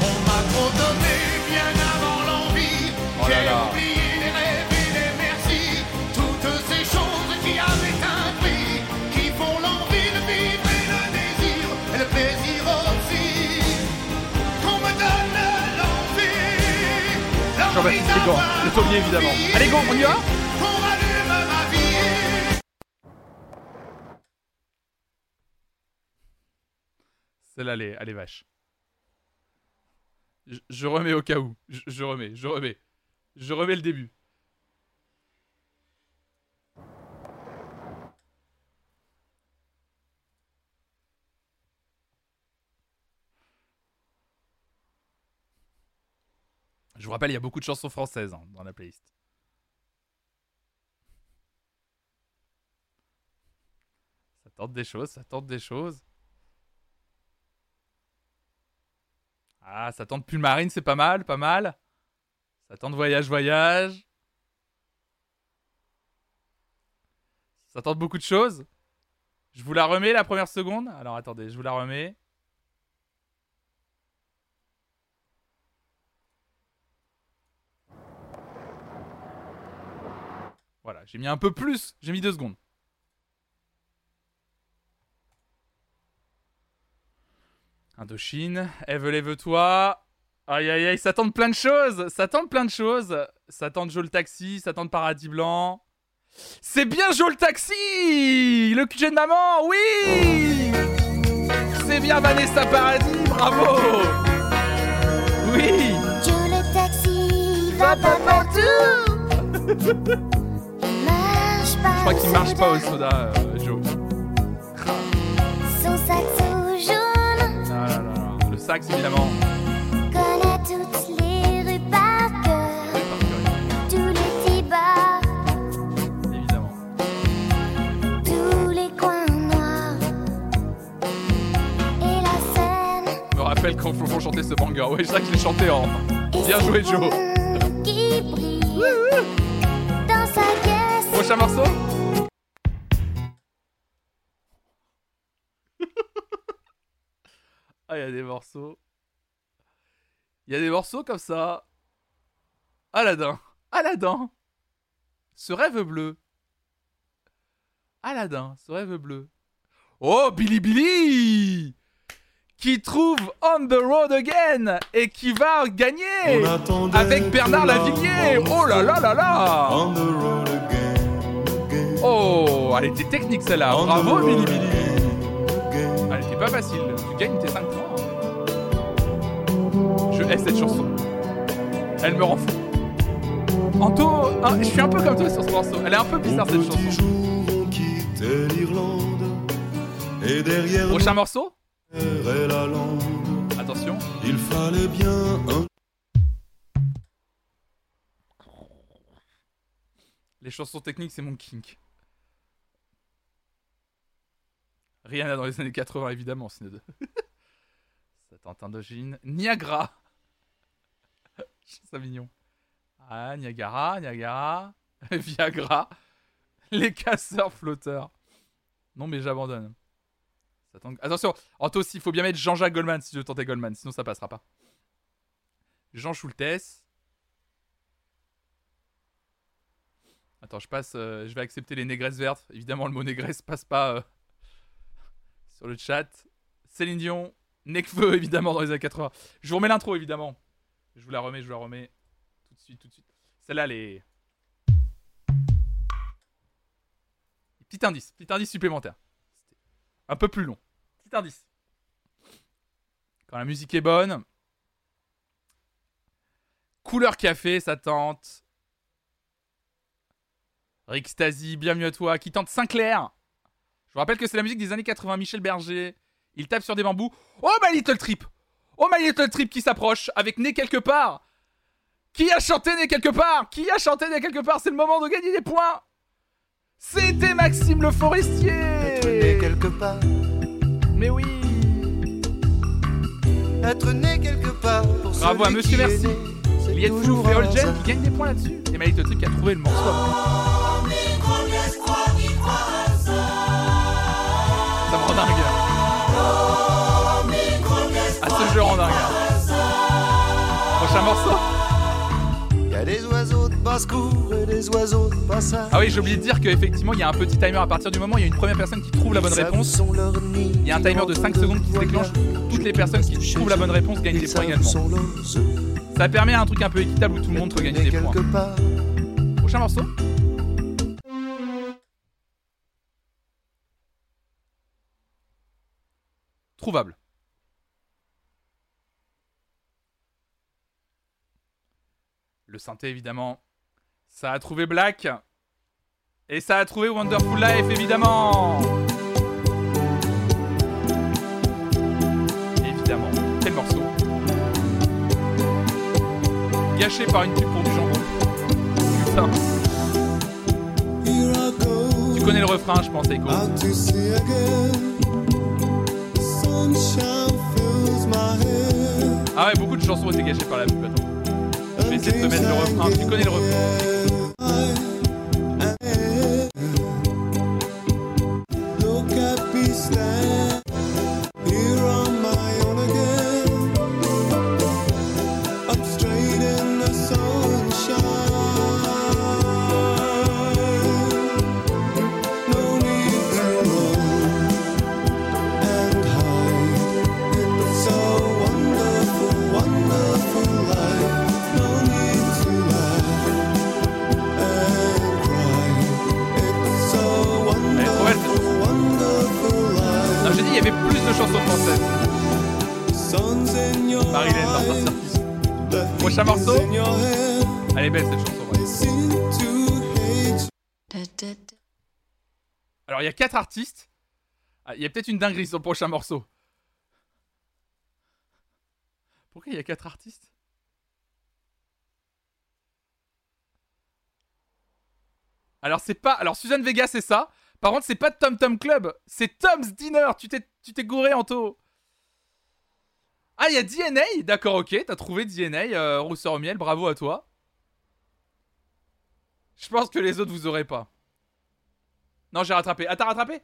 On m'a trop donné bien avant l'envie. Oh là là. Jean-Baptiste le sommier évidemment. Allez, go, on y va. Celle-là, elle elle est vache. Je, remets au cas où. Je remets, je remets. Je remets le début. Je vous rappelle, il y a beaucoup de chansons françaises hein, dans la playlist. Ça tente des choses, ça tente des choses. Ah, ça tente Pulmarine, c'est pas mal, pas mal. Ça tente Voyage, Voyage. Ça tente beaucoup de choses. Je vous la remets la première seconde. Alors attendez, je vous la remets. Voilà, j'ai mis un peu plus. J'ai mis deux secondes. Indochine, Eve lève-toi. Aïe aïe aïe, ça tente plein de choses. Ça tente plein de choses. Ça tente Joe le taxi, ça tente Paradis Blanc. C'est bien Joe le taxi Le QG de maman, oui C'est bien Vanessa Paradis, bravo Oui Joe le taxi va pas partout. *laughs* Je crois qu'il marche pas au soda, euh, Joe. Son saxo jaune Ah là là. Le sax, évidemment. connaît toutes les rues par cœur. Tous les petits bars, Évidemment. tous les coins noirs. Et la scène Je me rappelle quand Flonflon chantait ce banger. Ouais, c'est vrai que je l'ai chanté en. Bien joué, Joe. qui brille. Prochain morceau? *laughs* Ah, il y a des morceaux. Il y a des morceaux comme ça. Aladdin. Aladdin. Ce rêve bleu. Aladdin, ce rêve bleu. Oh, Billy Billy Qui trouve On the Road Again et qui va gagner avec Bernard Lavillier. Oh là là là là Oh, elle était technique celle-là. Bravo Billy Billy. Elle était pas facile. Tu gagnes tes 5 points. hein. Je hais cette chanson. Elle me rend fou. Anto, hein, je suis un peu comme toi sur ce morceau. Elle est un peu bizarre cette chanson. et derrière Prochain morceau la lande. Attention. Il fallait bien un Les chansons techniques, c'est mon kink. Rihanna dans les années 80, évidemment, c'est de... Ça tente Indochine. Niagara. *laughs* Ça mignon. Ah, Niagara, Niagara. *laughs* Viagra. Les casseurs flotteurs. Non, mais j'abandonne. Attention, Anto il faut bien mettre Jean-Jacques Goldman si tu veux tenter Goldman, sinon ça passera pas. Jean Schultes. Attends, je passe. euh, je vais accepter les négresses vertes. Évidemment, le mot négresse passe pas euh, sur le chat. Céline Dion, Necfeu, *laughs* évidemment, dans les années 80. Je vous remets l'intro, évidemment. Je vous la remets, je vous la remets. Tout de suite, tout de suite. Celle-là, les. Petit indice, petit indice supplémentaire. Un peu plus long. Petit indice. Quand la musique est bonne. Couleur café, ça tente. Rick Stasi, bienvenue à toi, qui tente Sinclair. Je vous rappelle que c'est la musique des années 80, Michel Berger. Il tape sur des bambous. Oh My Little Trip Oh My Little Trip qui s'approche avec Né quelque part. Qui a chanté Né quelque part? Qui a chanté Né quelque part? C'est le moment de gagner des points. C'était Maxime Le Forestier. né quelque part. Mais oui Être né quelque part pour Bravo à Monsieur Merci. né, c'est Liette toujours Fouf et un Olgen hasard. qui gagnent des points là-dessus. Et Malik truc qui a trouvé le morceau. Prochain morceau Y a des oiseaux de basse-cour et des oiseaux de passage. Ah oui, j'ai oublié de dire qu'effectivement, il y a un petit timer à partir du moment où il y a une première personne qui trouve la bonne réponse. Il y a un timer de 5 secondes qui se déclenche. Toutes les personnes qui trouvent la bonne réponse gagnent des points également. Ça permet un truc un peu équitable où tout le monde peut gagner des points. Prochain morceau Trouvable. Le synthé évidemment. Ça a trouvé Black. Et ça a trouvé Wonderful Life évidemment. Évidemment. Quel morceau Gâché par une pub pour du jambon. Putain. Tu connais le refrain, je pense, Echo. Ah ouais, beaucoup de chansons ont été gâchées par la pub. Attends. Je vais essayer de te mettre le refrain. Tu connais le refrain. De chansons françaises. Marilyn. Prochain morceau Elle est belle cette chanson. Alors il y a 4 artistes. Ah, Il y a peut-être une dinguerie sur le prochain morceau. Pourquoi il y a 4 artistes? Alors c'est pas. Alors Suzanne Vega c'est ça. Par contre c'est pas Tom Tom Club. C'est Tom's Dinner. Tu t'es tu t'es gouré Anto. Ah il y a DNA. D'accord ok. T'as trouvé DNA. Euh, Rousseur au miel. Bravo à toi. Je pense que les autres vous aurez pas. Non j'ai rattrapé. Ah t'as rattrapé? Euh,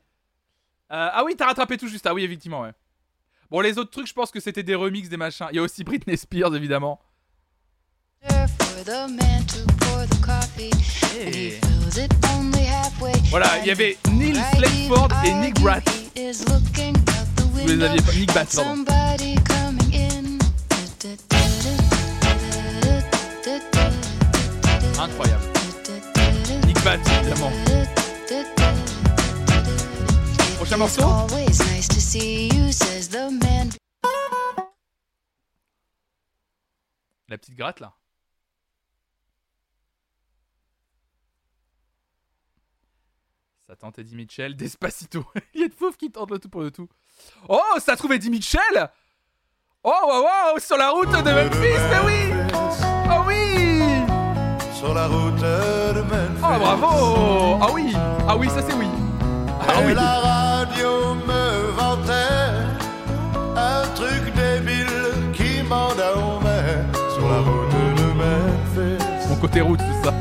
Ah oui t'as rattrapé tout juste. Ah oui effectivement ouais. Bon les autres trucs je pense que c'était des remixes des machins. Il y a aussi Britney Spears évidemment. Voilà, il y avait Neil Slateford et Nick Bratt. Is looking out the Vous les window aviez pas. Nick Bass, pardon. somebody coming in. Incroyable. Nick Bass évidemment. Prochain morceau. La petite gratte là. Ça tente Eddie Mitchell, Despacito. *laughs* Il y a de fauves qui tentent le tout pour le tout. Oh, ça a trouvé Eddie Mitchell Oh, waouh, waouh, sur la route de Memphis, mais oui Oh oui Sur la route de Memphis. Oh, bravo Ah oui Ah oui, ça c'est oui Ah Et oui la radio me vantait un truc débile qui m'en dormait sur la route de Memphis. Mon côté route, tout ça.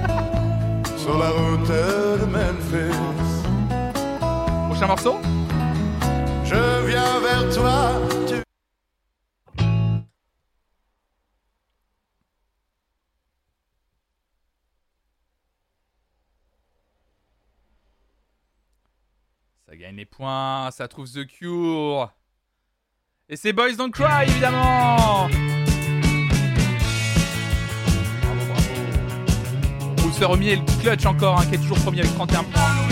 Sur la route de Memphis. Prochain morceau? Je viens vers toi. Tu... Ça gagne les points, ça trouve The Cure. Et c'est Boys Don't Cry, évidemment Bravo, bravo. Au miel, clutch encore, hein, qui est toujours premier avec 31 points.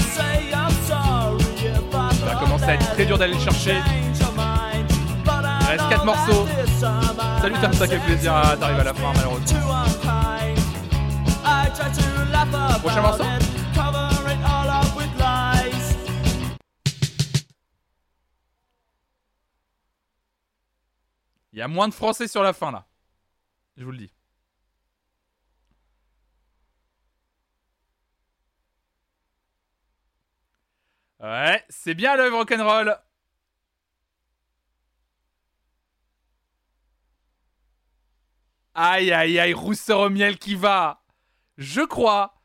Ça va être très dur d'aller le chercher. Il reste 4 morceaux. Salut Tarta, quel plaisir d'arriver à la fin, malheureusement. Prochain morceau Il y a moins de français sur la fin, là. Je vous le dis. Ouais, c'est bien l'œuvre rock'n'roll. Aïe aïe aïe, rousseur au miel qui va. Je crois.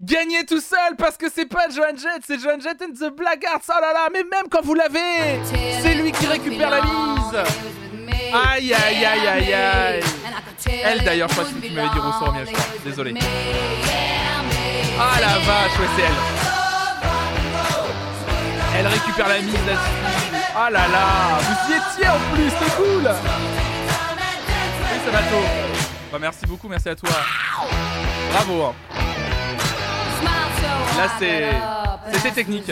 Gagnez tout seul parce que c'est pas Johan Jett, c'est Johan Jett and the Blackguards. Oh là là, mais même quand vous l'avez, c'est lui qui récupère la mise. Aïe aïe aïe aïe aïe Elle d'ailleurs, je crois que tu m'avais dit Rousseau miel, je crois. Désolé. Ah la vache, ouais c'est elle. Elle récupère la mise là-dessus. Ah là là, vous y étiez en plus, c'est cool. Oui, Sabato. Merci beaucoup, merci à toi. Bravo. hein. Là, c'est. C'était technique.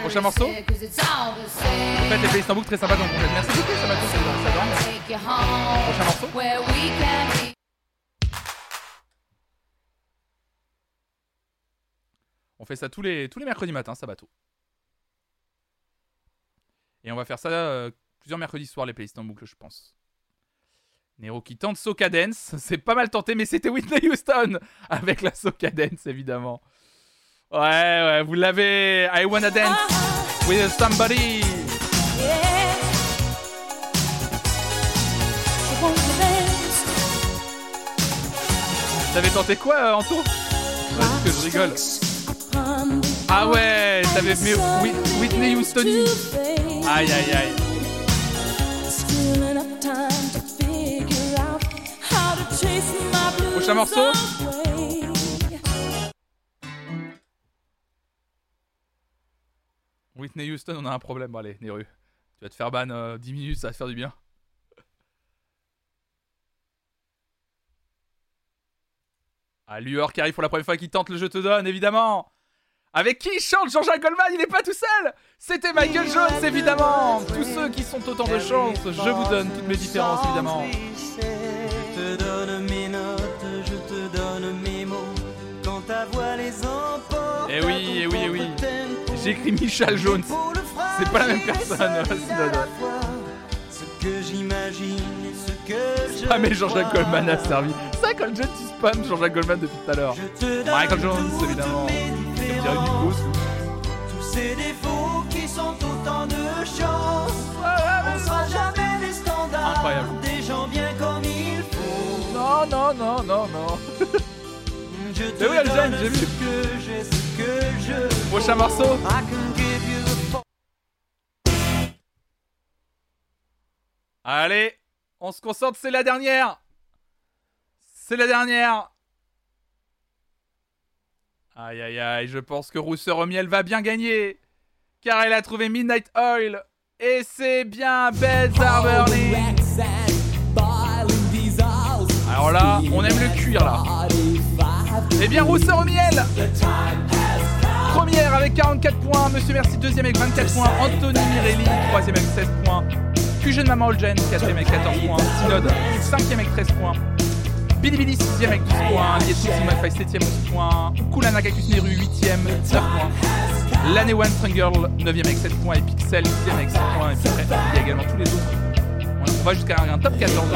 Prochain morceau En fait, les playlist en boucle très sympa donc Merci beaucoup, Sabato, ça, ça. Prochain morceau On fait ça tous les, tous les mercredis matins, Sabato. Et on va faire ça euh, plusieurs mercredis soirs, les playlists en boucle, je pense. Nero qui tente Soca Dance. *laughs* C'est pas mal tenté, mais c'était Whitney Houston *laughs* avec la Soca Dance, évidemment. Ouais, ouais, vous l'avez. I wanna dance with somebody. T'avais tenté quoi, euh, Anto? Que je rigole. Ah ouais, t'avais Whit- Whitney Houston. Aïe aïe aïe. Prochain morceau Whitney Houston, on a un problème. Allez, Neru. Tu vas te faire ban euh, 10 minutes, ça va te faire du bien. Ah, Lueur qui arrive pour la première fois qui tente le Je te donne, évidemment. Avec qui il chante Jean-Jacques Goldman Il est pas tout seul C'était Michael Jones, évidemment Tous ceux qui sont autant de chance, je vous donne toutes mes différences, évidemment. Je te donne mes notes, je te donne mes mots. Quand ta voix les emporte. Eh oui, eh oui, eh oui. J'ai écrit Michel Jones. C'est pas la même personne. Ce que j'imagine je. Ah mais Jean-Jacques Goldman a servi. C'est vrai quand tu spam Jean-Jacques Goldman depuis tout à l'heure. Michael Jones évidemment. Tous ces défauts qui sont autant de chance. On sera jamais des standards. Incroyable. Des gens bien comme il faut. Non, non, non, non, non. Je te Mais oui, elle donne j'ai vu. que j'ai, ce que je. Prochain morceau. I can give you the Allez, on se concentre, c'est la dernière. C'est la dernière. Aïe aïe aïe, je pense que Rousseur au miel va bien gagner. Car elle a trouvé Midnight Oil. Et c'est bien Beds Harborly. Alors là, on aime le cuir là. Eh bien, Rousseur au miel. Première avec 44 points. Monsieur Merci, deuxième avec 24 points. Anthony Mirelli, troisième avec 16 points. Plus jeune maman Olgen, quatrième avec 14 points. Synode, cinquième avec 13 points. Billy, sixième avec 12 points. Lietou Simafai, septième 11 points. Kulana Cactus Neru, huitième, 9 points. L'année One Strong Girl, 9ème avec 7 points. Et Pixel, 6ème avec 7 points. Et puis après, il y a également tous les autres. On va jusqu'à un top 14.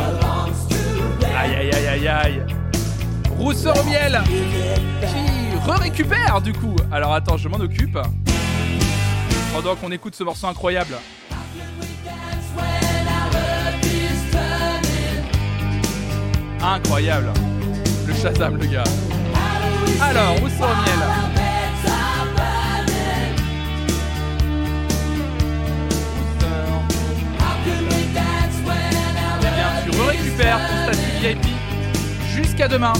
Aïe aïe aïe aïe aïe. Rousseur au miel qui re-récupère du coup. Alors attends, je m'en occupe. Pendant qu'on écoute ce morceau incroyable. Incroyable. Le Shazam, le gars. Alors, Rousseur au miel. Eh bien, tu récupères ton statut VIP jusqu'à demain.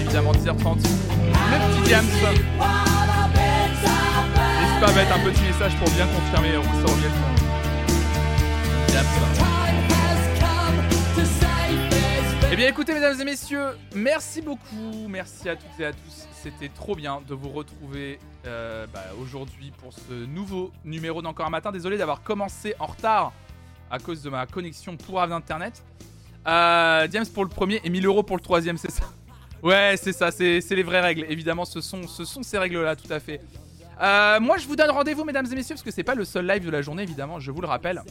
Évidemment, 10h30. Le petit Diams. N'hésite pas à mettre un petit message pour bien confirmer Rousseur au miel. Bien écoutez mesdames et messieurs, merci beaucoup, merci à toutes et à tous, c'était trop bien de vous retrouver euh, bah, aujourd'hui pour ce nouveau numéro d'Encore un matin. Désolé d'avoir commencé en retard à cause de ma connexion pour d'internet. Euh, James pour le premier et 1000 euros pour le troisième, c'est ça? Ouais, c'est ça, c'est c'est les vraies règles. Évidemment, ce sont, ce sont ces règles-là, tout à fait. Euh, moi, je vous donne rendez-vous, mesdames et messieurs, parce que c'est pas le seul live de la journée, évidemment, je vous le rappelle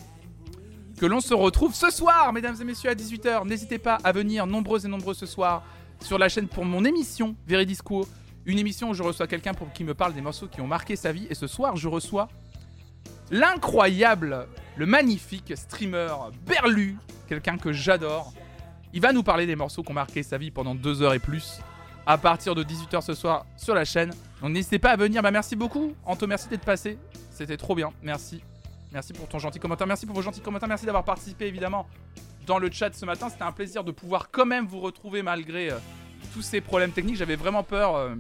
que l'on se retrouve ce soir, mesdames et messieurs, à 18h. N'hésitez pas à venir nombreux et nombreux ce soir sur la chaîne pour mon émission Veridisco. Une émission où je reçois quelqu'un pour qui me parle des morceaux qui ont marqué sa vie. Et ce soir, je reçois l'incroyable le magnifique streamer Berlu, quelqu'un que j'adore. Il va nous parler des morceaux qui ont marqué sa vie pendant deux heures et plus, à partir de 18h ce soir sur la chaîne. Donc n'hésitez pas à venir. Bah merci beaucoup, Anto, merci d'être passé. C'était trop bien, merci. Merci pour ton gentil commentaire, merci pour vos gentils commentaires, merci d'avoir participé évidemment dans le chat ce matin. C'était un plaisir de pouvoir quand même vous retrouver malgré euh, tous ces problèmes techniques. J'avais vraiment peur. euh,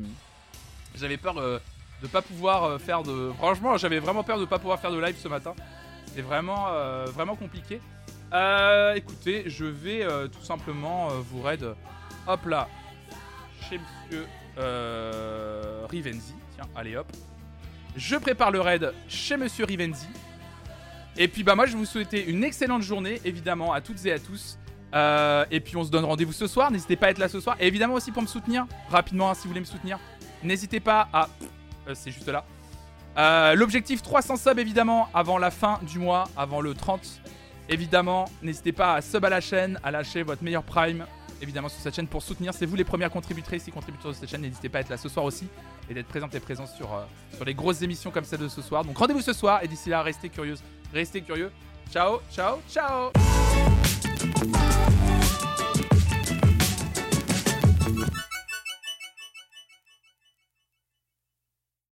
j'avais peur euh, de pas pouvoir faire de. Franchement, j'avais vraiment peur de pas pouvoir faire de live ce matin. C'était vraiment, vraiment compliqué. Écoutez, je vais tout simplement vous raid. Hop là, chez Monsieur Rivenzi. Tiens, allez hop. Je prépare le raid chez Monsieur Rivenzi. Et puis bah moi je vous souhaiter une excellente journée évidemment à toutes et à tous. Euh, et puis on se donne rendez-vous ce soir. N'hésitez pas à être là ce soir. Et évidemment aussi pour me soutenir rapidement hein, si vous voulez me soutenir. N'hésitez pas à. Euh, C'est juste là. Euh, L'objectif 300 subs évidemment avant la fin du mois, avant le 30. Évidemment, n'hésitez pas à sub à la chaîne, à lâcher votre meilleur prime évidemment sur cette chaîne pour soutenir. C'est vous les premières contributrices et contributeurs de cette chaîne. N'hésitez pas à être là ce soir aussi et d'être présente et présent sur, euh, sur les grosses émissions comme celle de ce soir. Donc rendez-vous ce soir et d'ici là, restez curieuses, restez curieux. Ciao, ciao, ciao